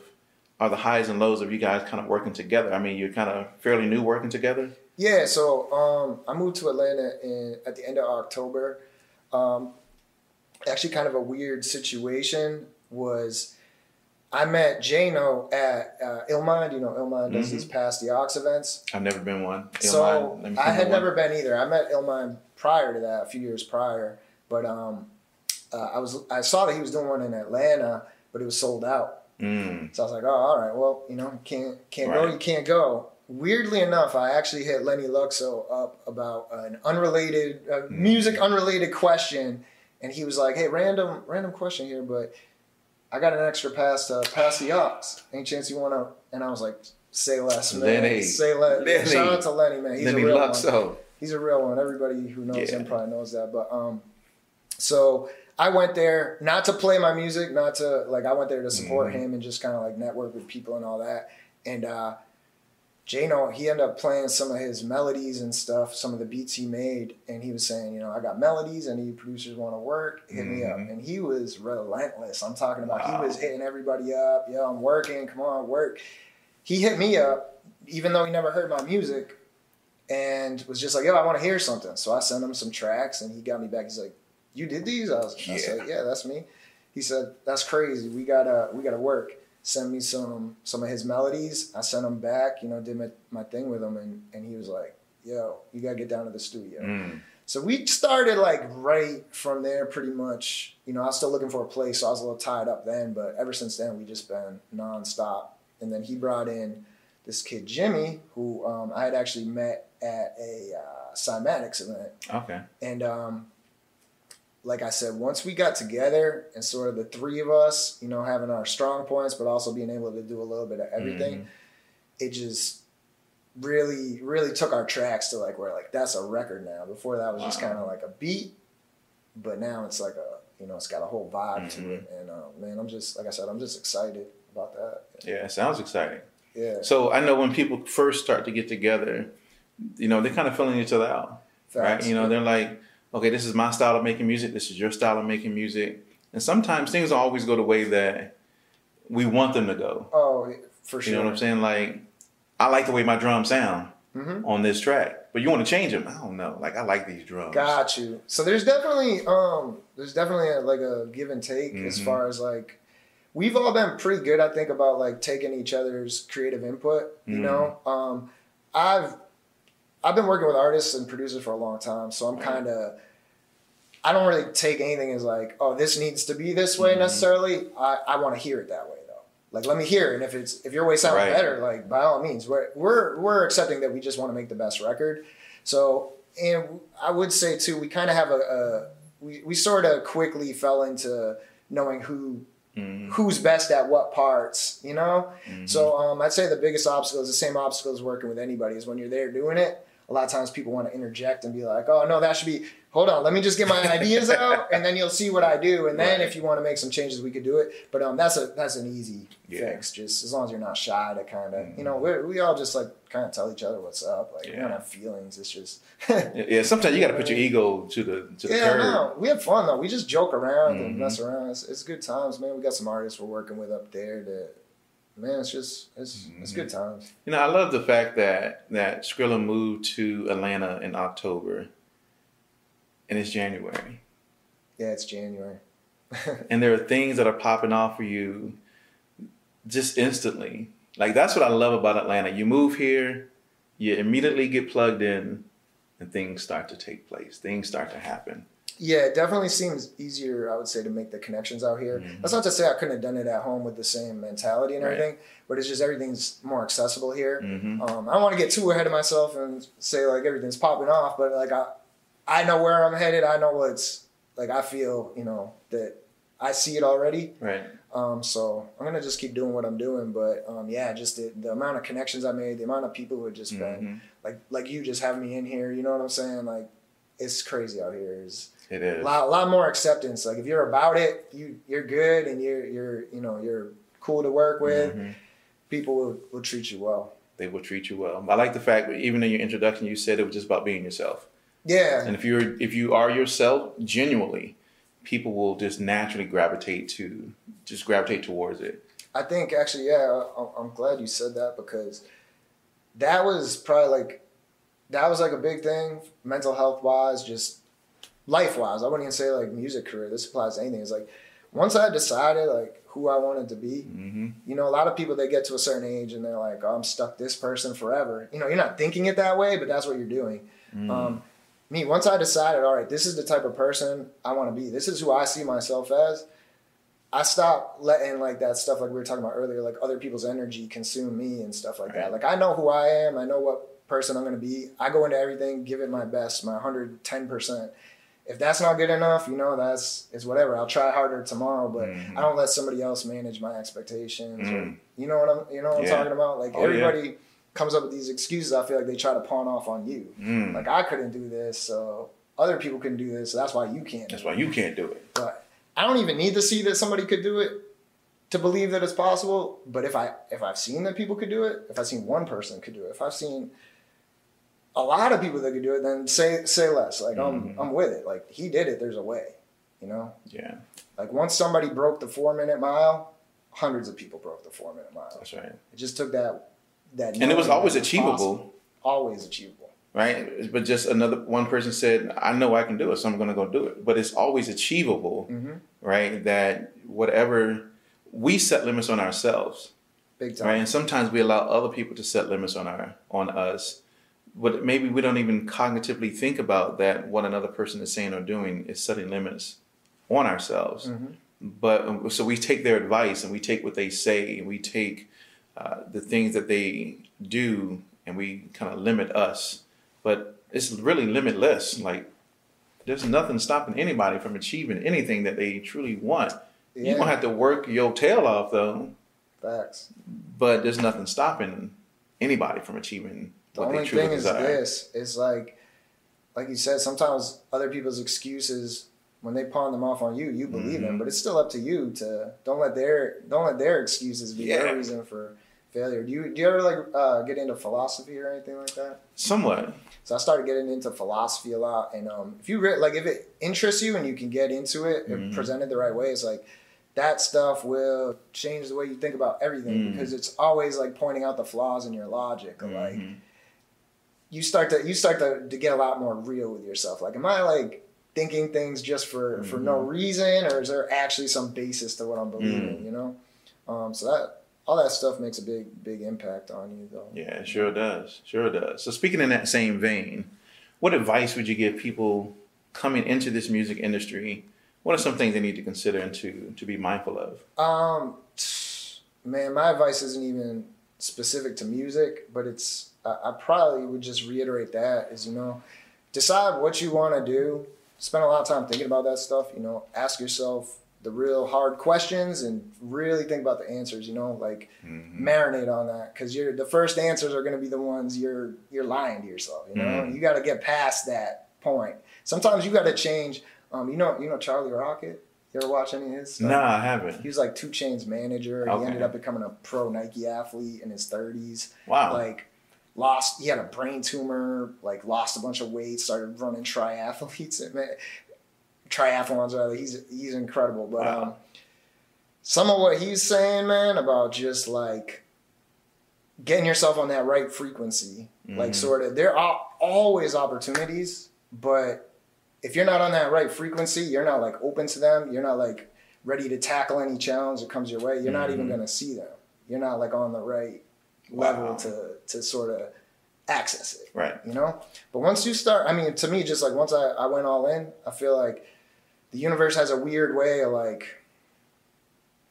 are the highs and lows of you guys kind of working together. I mean, you're kind of fairly new working together. Yeah, so um, I moved to Atlanta in at the end of October. Um, actually, kind of a weird situation was I met Jano at uh, Illmind. You know, Illmind does Mhm. these Pass the Aux events. I've never been one. So Illmind, I had of never been either. I met Illmind prior to that, a few years prior, but um, uh, I was I saw that he was doing one in Atlanta, but it was sold out. Mm, So I was like, oh, all right, well, you know, can't can't go, you can't go. Weirdly enough, I actually hit Lenny Luxo up about an unrelated, uh, Mm. music unrelated question, and he was like, hey, random random question here, but I got an extra pass to Pass the Aux. Any chance you want to? And I was like, say less, man. Lenny. Say less. Lenny. Shout out to Lenny, man. He's Lenny a real one Luxo. He's a real one. Everybody who knows Yeah. him probably knows that. But um, so I went there not to play my music, not to like. I went there to support Mhm. him and just kind of like network with people and all that. And uh, Jano, he ended up playing some of his melodies and stuff, some of the beats he made, and he was saying, you know, I got melodies. Any producers want to work? Hit me up. Mhm. And he was relentless. I'm talking about. Wow. He was hitting everybody up. Yo, I'm working. Come on, work. He hit me up, even though he never heard my music and was just like, "Yo, I want to hear something." So I sent him some tracks, and he got me back. He's like, "You did these?" I was, I Yeah. said, "Yeah, that's me." He said, "That's crazy. We gotta, we gotta work." Send me some some of his melodies. I sent him back. You know, did my, my thing with him, and and he was like, "Yo, you gotta get down to the studio." Mm, So we started like right from there, pretty much. You know, I was still looking for a place, so I was a little tied up then. But ever since then, we just been nonstop. And then he brought in this kid Jimmy, who um, I had actually met at a uh, Cymatics event. okay. And um, like I said, once we got together and sort of the three of us, you know, having our strong points, but also being able to do a little bit of everything, Mhm. it just really, really took our tracks to like where like that's a record now. Before that was just kind of like a beat, but now it's like a you know it's got a whole vibe to it. And uh, man, I'm just like I said, I'm just excited about that. Yeah, it sounds exciting. Yeah, So I know when people first start to get together, you know, they're kind of filling each other out. right? You know, they're like, okay, this is my style of making music. This is your style of making music. And sometimes things always go the way that we want them to go. oh for sure. You know what I'm saying? Like, I like the way my drums sound hmm on this track, but you want to change them. I don't know. Like, I like these drums. Got you. So there's definitely um there's definitely a, like a give and take as Mhm. far as like we've all been pretty good I think about like taking each other's creative input, you Mhm. know. Um I've I've been working with artists and producers for a long time, so I'm kind of I don't really take anything as like, oh, this needs to be this way Mhm. necessarily. I, I want to hear it that way though. Like, let me hear it, and if it's if your way sounds Right. better, like by all means, we're we're we're accepting that we just want to make the best record. So, and I would say too, we kind of have a, a we we sort of quickly fell into knowing who Mhm. who's best at what parts, you know. Mhm. So um, I'd say the biggest obstacle is the same obstacle as working with anybody is when you're there doing it. A lot of times people want to interject and be like, "Oh no, that should be." Hold on, let me just get my ideas out, and then you'll see what I do. And then Right. if you want to make some changes, we could do it. But um, that's a that's an easy Yeah. fix. Just as long as you're not shy to kind of, you know, we we all just like kind of tell each other what's up. Like we don't have feelings. It's just Yeah, yeah, sometimes you got to put your ego to the to the yeah, curb. no, we have fun though. We just joke around and Mhm. mess around. It's, it's good times, man. We got some artists we're working with up there that, man, it's just it's it's good mm-hmm. times. You know, I love the fact that that Scrilla moved to Atlanta in October, and it's January, Yeah, it's January. and there are things that are popping off for you just instantly. Like that's what I love about Atlanta. You move here, you immediately get plugged in, and things start to take place. Things start to happen. Yeah, it definitely seems easier, I would say, to make the connections out here. Mhm. That's not to say I couldn't have done it at home with the same mentality and Right. everything, but it's just everything's more accessible here. hmm Um, I don't want to get too ahead of myself and say like everything's popping off, but like I, I know where I'm headed. I know what's like. I feel you know that I see it already. Right. Um, so I'm gonna just keep doing what I'm doing. But um, yeah, just the, the amount of connections I made, the amount of people who have just been Mhm. like like you just having me in here. You know what I'm saying? Like it's crazy out here. It's It a lot, a lot more acceptance. Like if you're about it, you you're good and you're you're you know you're cool to work with. Mhm. People will, will treat you well. They will treat you well. I like the fact that even in your introduction, you said it was just about being yourself. Yeah, And if you're if you are yourself genuinely, people will just naturally gravitate to just gravitate towards it. I think actually, yeah, I'm glad you said that because that was probably like that was like a big thing, mental health wise, just life wise. I wouldn't even say like music career. This applies to anything. It's like once I decided like who I wanted to be, hmm you know, a lot of people they get to a certain age and they're like, oh, I'm stuck this person forever. You know, you're not thinking it that way, but that's what you're doing. Mm. Um, me, once I decided, all right, this is the type of person I want to be. This is who I see myself as. I stopped letting like that stuff, like we were talking about earlier, like other people's energy consume me and stuff like Right. that. Like I know who I am. I know what person I'm going to be. I go into everything, give it my best, my 110 percent. If that's not good enough, you know, that's it's whatever. I'll try harder tomorrow, but Mhm. I don't let somebody else manage my expectations. Or, Mm. you know what I'm, you know what I'm talking about? Like Oh, yeah. everybody comes up with these excuses. I feel like they try to pawn off on you. Mm. Like I couldn't do this, so other people couldn't do this. So that's why you can't. That's why you can't do it. But I don't even need to see that somebody could do it to believe that it's possible. But if I if I've seen that people could do it, if I've seen one person could do it, if I've seen a lot of people that could do it, then say say less. Like Mhm. I'm I'm with it. Like he did it. There's a way. You know. Yeah, Like once somebody broke the four minute mile, hundreds of people broke the four minute mile. that's right. It just took that that. And it was always achievable, possible. Always achievable. right? But just another one person said, "I know I can do it, so I'm going to go do it." But it's always achievable, hmm right? That whatever we set limits on ourselves, Big time. right? And sometimes we allow other people to set limits on our on us. But maybe we don't even cognitively think about that what another person is saying or doing is setting limits on ourselves. Mhm. But um, so we take their advice and we take what they say and we take uh, the things that they do and we kind of limit us. But it's really limitless. Like there's nothing stopping anybody from achieving anything that they truly want. Yeah. You're gonna have to work your tail off though, Facts. but there's nothing stopping anybody from achieving The only thing is this: it's like, like you said, sometimes other people's excuses when they pawn them off on you, you believe them, Mhm. but it's still up to you to don't let their don't let their excuses be Yeah. their reason for failure. Do you do you ever like uh, get into philosophy or anything like that? Somewhat. So I started getting into philosophy a lot, and um, if you re- like, if it interests you and you can get into it, Mhm. if presented the right way, it's like that stuff will change the way you think about everything Mm. because it's always like pointing out the flaws in your logic. Like Mhm. You start to you start to, to get a lot more real with yourself. Like, am I like thinking things just for for no Mm-hmm. reason, or is there actually some basis to what I'm believing? Mm. You know, um, so that all that stuff makes a big big impact on you, though. Yeah, it sure does. Sure does. So speaking in that same vein, what advice would you give people coming into this music industry? What are some things they need to consider and to to be mindful of? Um, man, my advice isn't even specific to music, but it's I, I probably would just reiterate that is you know, decide what you want to do. Spend a lot of time thinking about that stuff. You know, ask yourself the real hard questions and really think about the answers. You know, like Mm-hmm. marinate on that because you're the first answers are going to be the ones you're you're lying to yourself. You know, Mhm. you got to get past that point. Sometimes you got to change. Um, you know, you know Charlie Rocket. You ever watch any of his stuff? Nah, I haven't. He was like 2 Chainz manager. Okay. He ended up becoming a pro Nike athlete in his 30s. Wow. Like lost, he had a brain tumor. Like lost a bunch of weight. Started running triathletes. Man, triathlons rather. He's he's incredible. But Wow. um, some of what he's saying, man, about just like getting yourself on that right frequency, like Mhm. sort of. There are always opportunities, but if you're not on that right frequency, you're not like open to them. You're not like ready to tackle any challenge that comes your way. You're not even Mhm. gonna see them. You're not like on the right level Wow. to to sort of access it Right. you know but once you start i mean to me just like once I, I went all in i feel like the universe has a weird way of like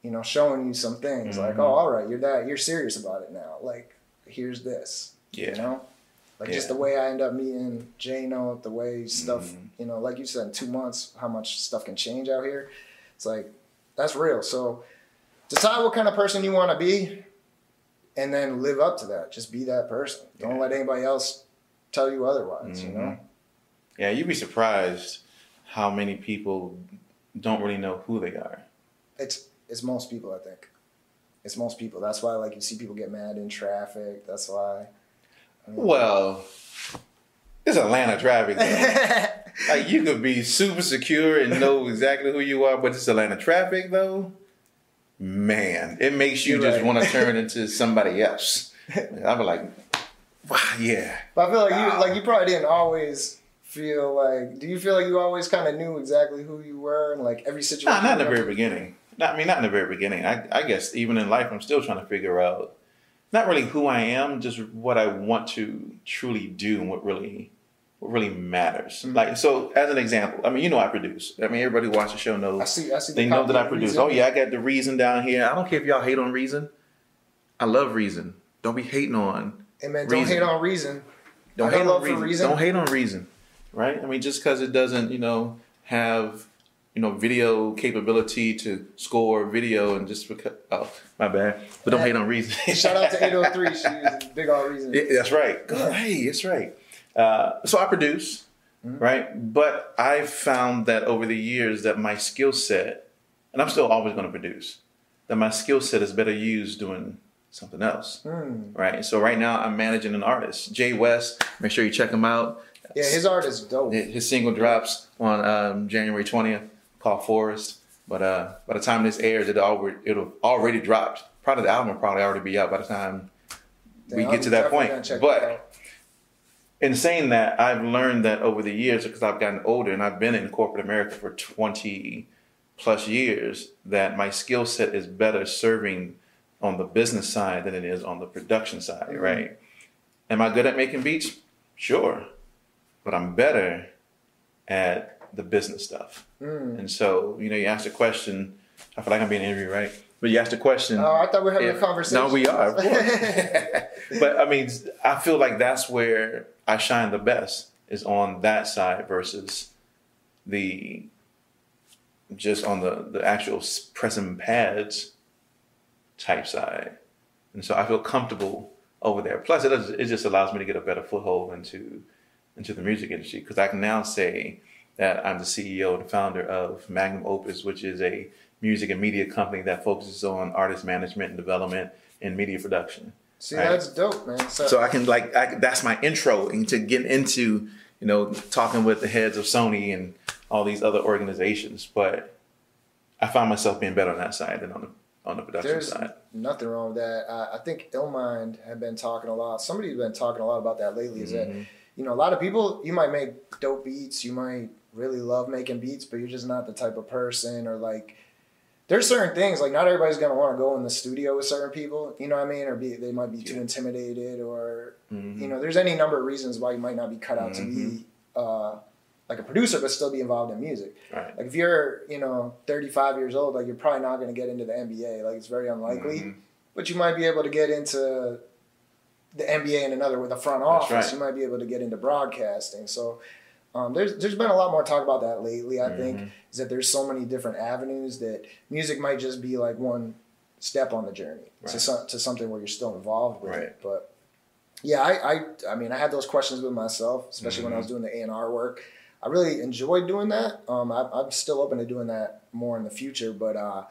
you know showing you some things like Mhm. oh all right you're that you're serious about it now like here's this Yeah. you know like just the way i end up meeting j note the way stuff Mhm. you know like you said in two months how much stuff can change out here it's like that's real so decide what kind of person you want to be and then live up to that just be that person don't Yeah. let anybody else tell you otherwise you know Mhm. Yeah, you'd be surprised how many people don't really know who they are. it's it's most people i think it's most people that's why like you see people get mad in traffic that's why Well, it's Atlanta traffic. like you could be super secure and know exactly who you are, but it's Atlanta traffic though. Man, it makes you You're just right. want to turn into somebody else. I'd be like, wow, yeah. but i feel like Wow. you like you probably didn't always feel like do you feel like you always kind of knew exactly who you were and like every situation No, not in the very beginning. Not, I mean, not in the very beginning. I, I guess even in life, I'm still trying to figure out not really who I am, just what I want to truly do and what really what really matters. Mhm. Like so, as an example, I mean, you know, I produce. I mean, everybody who watches the show I knows. see. I see. They the know that I produce. Reason. Oh yeah, I got the Reason down here. I don't care if y'all hate on Reason. I love Reason. Don't be hating on. Hey man, don't Reason. hate on reason. Don't I hate on reason. Reason. Don't hate on Reason. Right? I mean, just because it doesn't, you know, have you know video capability to score video and just because oh my bad, but don't hate on Reason. Shout out to 803. She was big on reason. Yeah, that's right. Good. Hey, that's right. Uh, so I produce, Mhm. right? But I've found that over the years that my skill set, and I'm still always going to produce, that my skill set is better used doing something else, Hmm. right? So right now I'm managing an artist, Jay West. Make sure you check him out. Yeah, his art is dope. His single drops on um, January 20th called Forest. But uh, by the time this airs, it already, it'll already dropped. Probably the album will probably already be out by the time we Damn, get I'm to that point. But-. In saying that, I've learned that over the years, because I've gotten older and I've been in corporate America for 20 plus years, that my skill set is better serving on the business side than it is on the production side, Mhm. right? Am I good at making beats? Sure. But I'm better at the business stuff. Hmm. And so, you know, you asked a question. I feel like I'm being interviewed, right? But you asked a question. Oh, I thought we were having If- a conversation. No, we are, of course. but I mean, I feel like that's where I shine the best is on that side versus the just on the the actual pressing pads type side. And so I feel comfortable over there. Plus, it does, it just allows me to get a better foothold into into the music industry because I can now say that I'm the CEO and founder of Magnum Opus, which is a music and media company that focuses on artist management and development and media production. See, Right. that's dope, man. So, So I can like I, that's my intro into getting into you know talking with the heads of Sony and all these other organizations. But I find myself being better on that side than on the on the production There's- side. nothing wrong with that. Uh, I think Illmind had been talking a lot. Somebody's been talking a lot about that lately. Is that Mhm. you know a lot of people you might make dope beats, you might really love making beats, but you're just not the type of person or like. There's certain things like not everybody's gonna want to go in the studio with certain people. You know what I mean? Or be they might be too intimidated or Mhm. you know there's any number of reasons why you might not be cut out to be uh, like a producer but still be involved in music Right. like if you're you know 35 years old like you're probably not going to get into the nba like it's very unlikely Mhm. but you might be able to get into the nba in another with a front office right. you might be able to get into broadcasting so Um, there's there's been a lot more talk about that lately. I think Mhm. is that there's so many different avenues that music might just be like one step on the journey to Right. some, to something where you're still involved with Right. it. But yeah, I, I I mean I had those questions with myself, especially when I was doing the A and R work. I really enjoyed doing that. Um, I, I'm still open to doing that more in the future, but uh,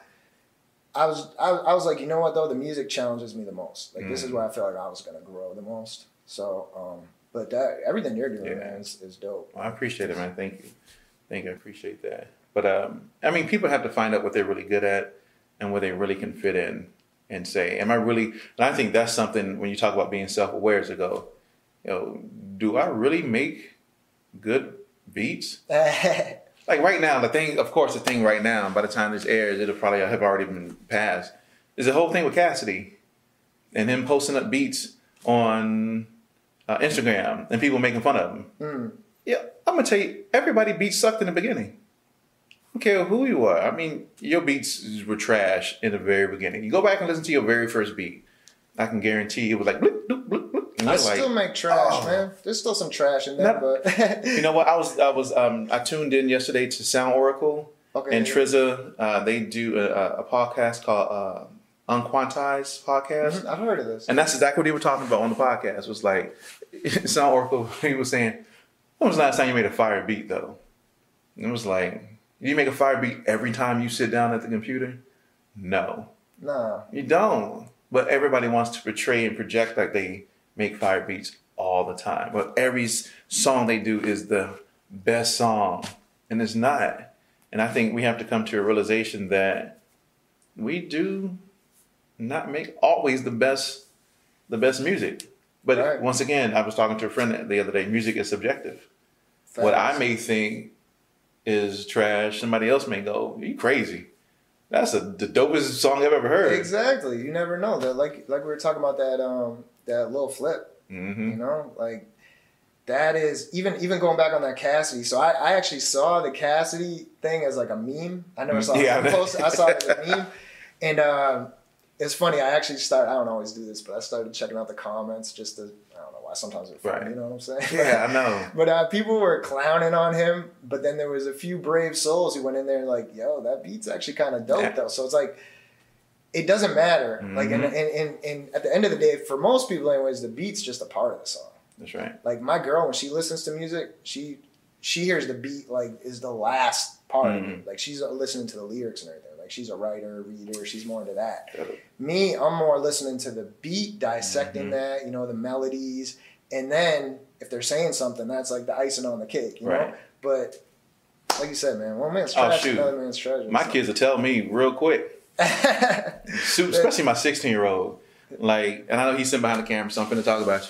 I was I, I was like, you know what though, the music challenges me the most. Like this is Mhm. where I feel like I was gonna grow the most. So, um, but that everything you're doing, Yeah. man, is, is dope. Well, I appreciate it, man. Thank you. Thank you. I appreciate that. But um, I mean, people have to find out what they're really good at and where they really can fit in and say, am I really? And I think that's something when you talk about being self-aware is to go, you know, do I really make good beats? Like right now, the thing, of course, the thing right now, by the time this airs, it'll probably have already been passed. Is the whole thing with Cassidy and him posting up beats on uh, Instagram and people making fun of him. Mm. Yeah, I'm gonna tell you, everybody beats sucked in the beginning. I don't care who you are. I mean, your beats were trash in the very beginning. You go back and listen to your very first beat. I can guarantee it was like bloop, bloop, bloop, bloop. And I you're like, still make trash, oh. man. There's still some trash in there, Not- but you know what? I was I was um I tuned in yesterday to Sound Oracle okay. and Triza. Uh, they do a, a- podcast called uh, Unquantized Podcast. Mhm, I've heard of this. And that's exactly what he were talking about on the podcast. Was like, Sound Oracle. He was saying, "When was the last time you made a fire beat, though?" And it was like, do "You make a fire beat every time you sit down at the computer." No, No. you don't. But everybody wants to portray and project like they make fire beats all the time. But every song they do is the best song, and it's not. And I think we have to come to a realization that we do not make always the best the best music. But Right. once again, I was talking to a friend the other day. Music is subjective. What I may think is trash, somebody else may go, "You crazy." That's a, the dopest song I've ever heard. exactly. You never know that. Like like we were talking about that um that little flip. hmm You know, like that is even even going back on that Cassidy. So I, I actually saw the Cassidy thing as like a meme. I never saw Yeah. post. I saw it as a meme, and um, it's funny. I actually start. I don't always do this, but I started checking out the comments just to. I don't know why. Sometimes it's funny. Right. You know what I'm saying? Yeah, I know. But uh, people were clowning on him, but then there was a few brave souls who went in there and like, "Yo, that beat's actually kind of dope, Yeah. though." So it's like, it doesn't matter. Like, and, and, and, at the end of the day, for most people, anyways, the beat's just a part of the song. That's right. Like my girl, when she listens to music, she she hears the beat like is the last part of Mhm. it. Like she's listening to the lyrics and everything. Like she's a writer, reader. She's more into that. Me, I'm more listening to the beat, dissecting Mhm. that, you know, the melodies, and then if they're saying something, that's like the icing on the cake, you know. But like you said, man, one man's Oh, trash, shoot. another man's treasure. My so. kids will tell me real quick, especially my 16 year old. Like, and I know he's sitting behind the camera, so I'm finna talk about you.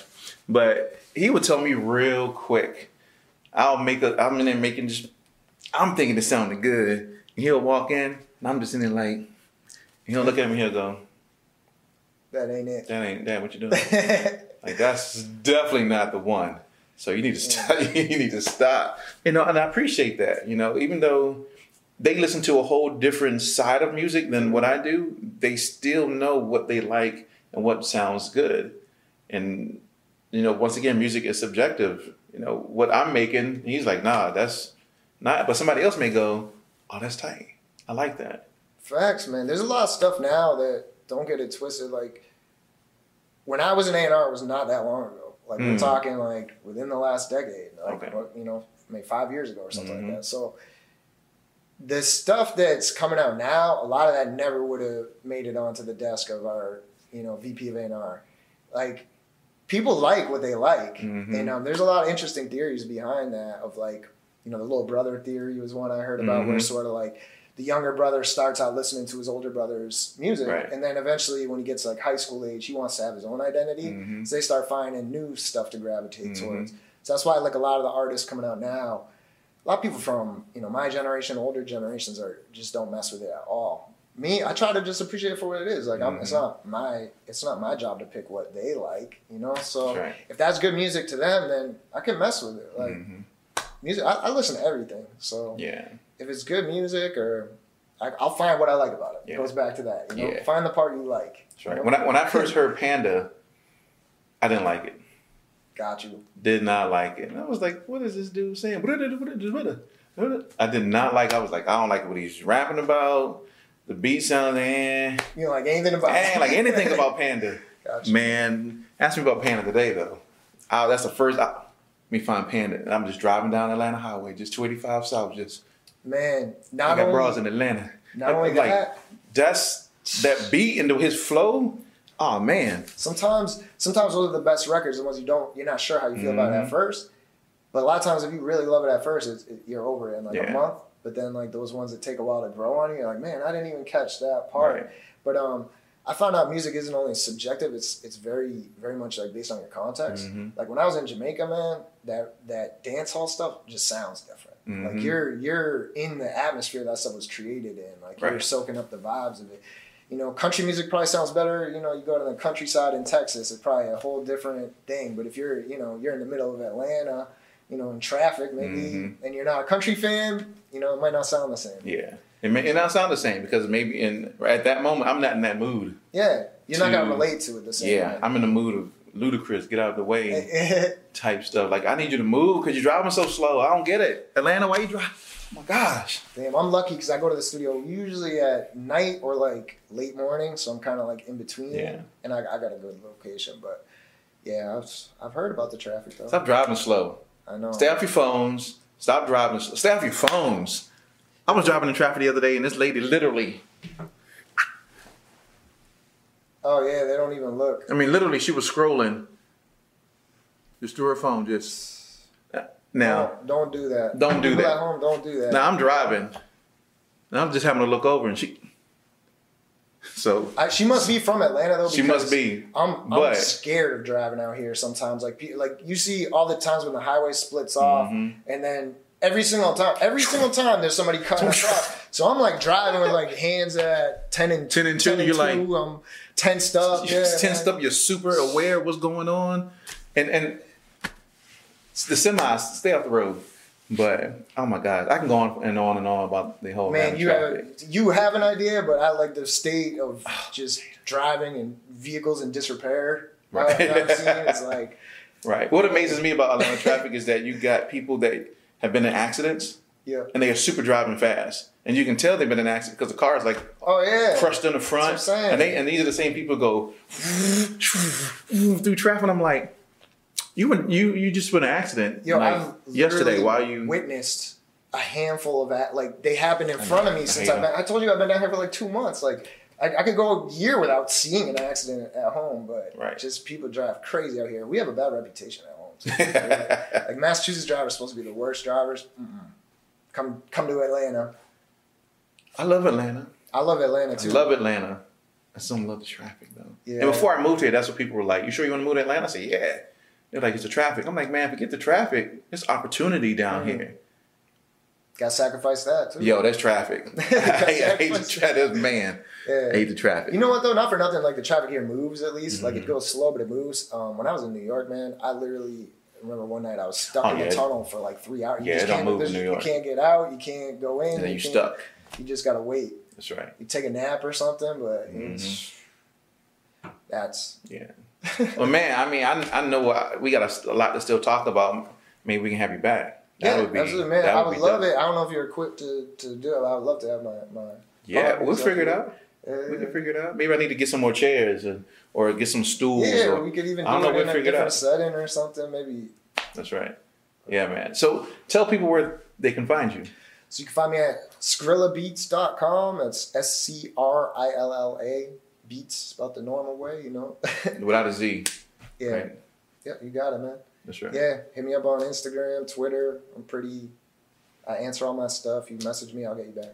But he would tell me real quick. I'll make a, I'm in there making just, I'm thinking it sounded good. He'll walk in, and I'm just in there like, and he'll look at me, he'll go, that ain't it. that ain't that what you doing? Like that's definitely not the one. So you need to stop. you need to stop. You know, and I appreciate that. You know, even though they listen to a whole different side of music than what I do, they still know what they like and what sounds good. And you know, once again, music is subjective. You know, what I'm making, he's like, nah, that's not. But somebody else may go, oh, that's tight. I like that. Facts, man. There's a lot of stuff now that don't get it twisted. Like when I was in A and R, it was not that long ago. Like we're Mm. talking like within the last decade, like Okay. you know, maybe five years ago or something Mhm. like that. So the stuff that's coming out now, a lot of that never would have made it onto the desk of our, you know, VP of A and R. Like people like what they like, Mhm. and um, there's a lot of interesting theories behind that. Of like, you know, the little brother theory was one I heard about, where Mhm. sort of like the younger brother starts out listening to his older brother's music, Right. and then eventually, when he gets like high school age, he wants to have his own identity. Mhm. So they start finding new stuff to gravitate Mhm. towards. So that's why like a lot of the artists coming out now, a lot of people from you know my generation, older generations are just don't mess with it at all. Me, I try to just appreciate it for what it is. Like I'm, it's Mhm. not my it's not my job to pick what they like, you know. So right. if that's good music to them, then I can mess with it. Like Mhm. music, I, I listen to everything. So Yeah. If it's good music or I, I'll find what I like about it. Yeah. It goes back to that. You know, Yeah. find the part you like. That's right. When I when I first heard Panda, I didn't like it. Got you. Did not like it. And I was like, what is this dude saying? I did not like. I was like, I don't like what he's rapping about. The beat sounded, eh. You don't like anything about. I ain't like anything about Panda. Gotcha. Man, ask me about Panda today though. Oh, that's the first. I, let me find Panda. And I'm just driving down Atlanta Highway, just 285 South, just. Man, I not got only bras in Atlanta. not only like, that. That's that beat into his flow. Oh man, Sometimes, sometimes those are the best records, the ones you don't, you're not sure how you feel about it Mm-hmm. at first. But a lot of times, if you really love it at first, it's, it, you're over it in like Yeah. a month. But then, like those ones that take a while to grow on you, you're like, man, I didn't even catch that part. Right. But um, I found out music isn't only subjective; it's it's very very much like based on your context. Mhm. Like when I was in Jamaica, man, that that dance hall stuff just sounds different. Like Mhm. you're you're in the atmosphere that stuff was created in. Like you're soaking up the vibes of it. You know, country music probably sounds better. You know, you go to the countryside in Texas, it's probably a whole different thing. But if you're, you know, you're in the middle of Atlanta, you know, in traffic maybe, Mhm. and you're not a country fan, you know, it might not sound the same. yeah. It may it not sound the same because maybe in at that moment I'm not in that mood. Yeah, you're not gonna To- relate to it the same. Yeah, I'm in the mood of Ludacris, get out of the way type stuff. Like I need you to move because you're driving so slow. I don't get it. Atlanta, why you drive? Oh my gosh. Damn, I'm lucky because I go to the studio usually at night or like late morning, so I'm kind of like in between. Yeah. And I, I got a good location, but yeah, I've I've heard about the traffic though. Stop driving slow. I know. Stay off your phones. Stop driving. Stay off your phones. I was driving in traffic the other day, and this lady literally, Oh yeah, they don't even look. I mean, literally, she was scrolling just through her phone. Just now, don't, don't do that. Don't do People that. at home, don't do that. now I'm driving, and I'm just having to look over, and she. So I, she must be from Atlanta though. she must be. I'm, I'm scared of driving out here sometimes. Like like you see all the times when the highway splits off, Mhm. and then every single time, every single time there's somebody cutting across. So I'm like driving with like hands at ten and 10 and 2, you're like- I'm tensed up. You're Yeah, tensed man. up. You're super aware of what's going on, and and the semis stay off the road. But oh my god, I can go on and on and on about the whole. Man, you have you have an idea, but I like the state of just driving and vehicles in disrepair. Right. Right. I've seen it's like Right. What amazes me about Atlanta traffic is that you got people that have been in accidents yeah. and they are super driving fast, and you can tell they've been in an accident because the car is like Oh yeah. crushed in the front, That's what I'm saying. and they and these are the same people go through traffic. And I'm like, you were- you you just went in an accident Yo, like, I've yesterday. Why you? witnessed a handful of that? Like they happened in I front know. of me I since I've been. I told you I've been down here for like two months. Like I, I could go a year without seeing an accident at home, but Right. just people drive crazy out here. We have a bad reputation at home. too. like Massachusetts drivers are supposed to be the worst drivers. Mm-mm. Come come to Atlanta. I love Atlanta. I love Atlanta I too. love Atlanta. I still love the traffic though. Yeah. And before I moved here, that's what people were like. You sure you want to move to Atlanta? I said, yeah. They're like, it's the traffic. I'm like, man, forget the traffic. There's opportunity down Mhm. here. Got to sacrifice that too. Yo, that's traffic. I, hate, I hate the traffic. Man, Yeah. I hate the traffic. You know what though? Not for nothing. Like the traffic here moves at least. Like Mhm. it goes slow, but it moves. Um, when I was in New York, man, I literally remember one night I was stuck Oh, in yeah. the tunnel for like three hours. Yeah, it don't move in New York. You can't get out. You can't go in. and then you you can't- stuck. You just gotta wait. That's right. You take a nap or something, but Mm-hmm. it's, that's Yeah. Well, man, I mean, I, I know we got a, a lot to still talk about. Maybe we can have you back. That yeah, would be, absolutely, man. that I would be love dope. it. I don't know if you're equipped to, to do it. I would love to have my my. Yeah, we'll figure it out. We Uh, can figure it out. Maybe I need to get some more chairs and, or get some stools. yeah, or, we could even I don't do know, it in a different out. setting or something. Maybe That's right. Yeah, man. So tell people where they can find you. So you can find me at scrillabeats.com. That's S C R I L L A. Beats, about the normal way, you know? Without a Z. yeah. Right. Yeah, you got it, man. That's right. Yeah, hit me up on Instagram, Twitter. I'm pretty, I answer all my stuff. You message me, I'll get you back.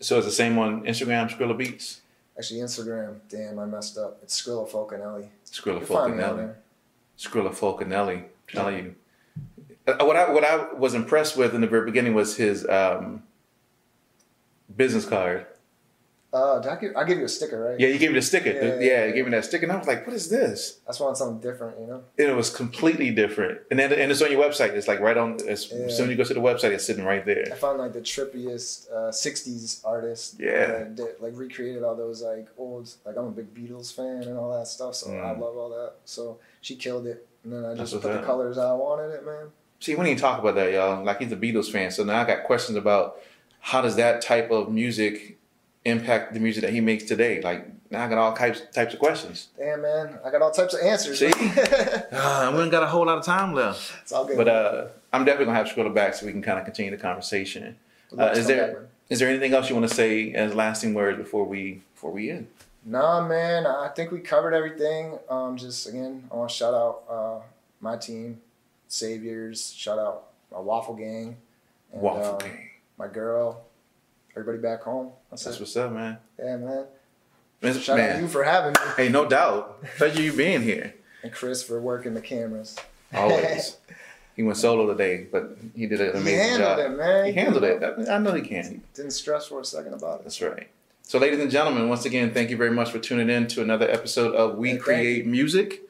So it's the same on Instagram, Scrilla Beats. Actually, Instagram, damn, I messed up. It's Scrilla Fulcanelli. Scrilla You'll find me on Fulcanelli. Scrilla Fulcanelli. I'm telling you. Uh, What I what I was impressed with in the very beginning was his um, business card. Uh, I give, I give you a sticker, right? Yeah, you gave me the sticker. Yeah, Yeah, yeah, you gave me that sticker, and I was like, "What is this?" I just wanted something different, you know. And it was completely different. And then and it's on your website. It's like right on. As Yeah. soon as you go to the website, it's sitting right there. I found like the trippiest uh, '60s artist. Yeah. that did, like recreated all those like old. Like I'm a big Beatles fan and all that stuff, so I Mm. love all that. So she killed it, and then I just put the colors I wanted it, man. See, we didn't talk about that, y'all. Like he's a Beatles fan, so now I got questions about how does that type of music impact the music that he makes today. Like now I got all types types of questions. Damn, man, I got all types of answers. See? it's Ah, we ain't got a whole lot of time left. all good. But uh, I'm definitely gonna have to scroll back so we can kind of continue the conversation. Uh, is there- back. Is there anything else you want to say as lasting words before we before we end? Nah, man, I think we covered everything. Um, just again, I want to shout out uh, my team, Saviors. Shout out my Waffle Gang, and, Waffle um, Gang. my girl, everybody back home. That's, what's up, man. Yeah, man. Man, Shout out to you for having me, Hey, no doubt. Pleasure you being here. and Chris for working the cameras. Always. he went solo today, but he did an He amazing handled job. it, man. He handled it. I I know he can. Didn't stress for a second about it. That's right. So, ladies and gentlemen, once again, thank you very much for tuning in to another episode of We Hey, Create Music.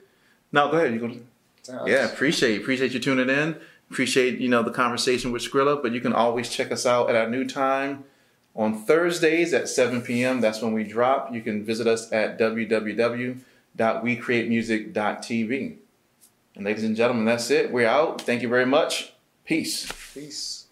Now, go ahead. You go. Sounds- Yeah, appreciate appreciate you tuning in. Appreciate you know the conversation with Scrilla, but you can always check us out at our new time on Thursdays at 7 p.m. That's when we drop. You can visit us at www.wecreatemusic.tv. And ladies and gentlemen, that's it. We're out. Thank you very much. Peace. Peace.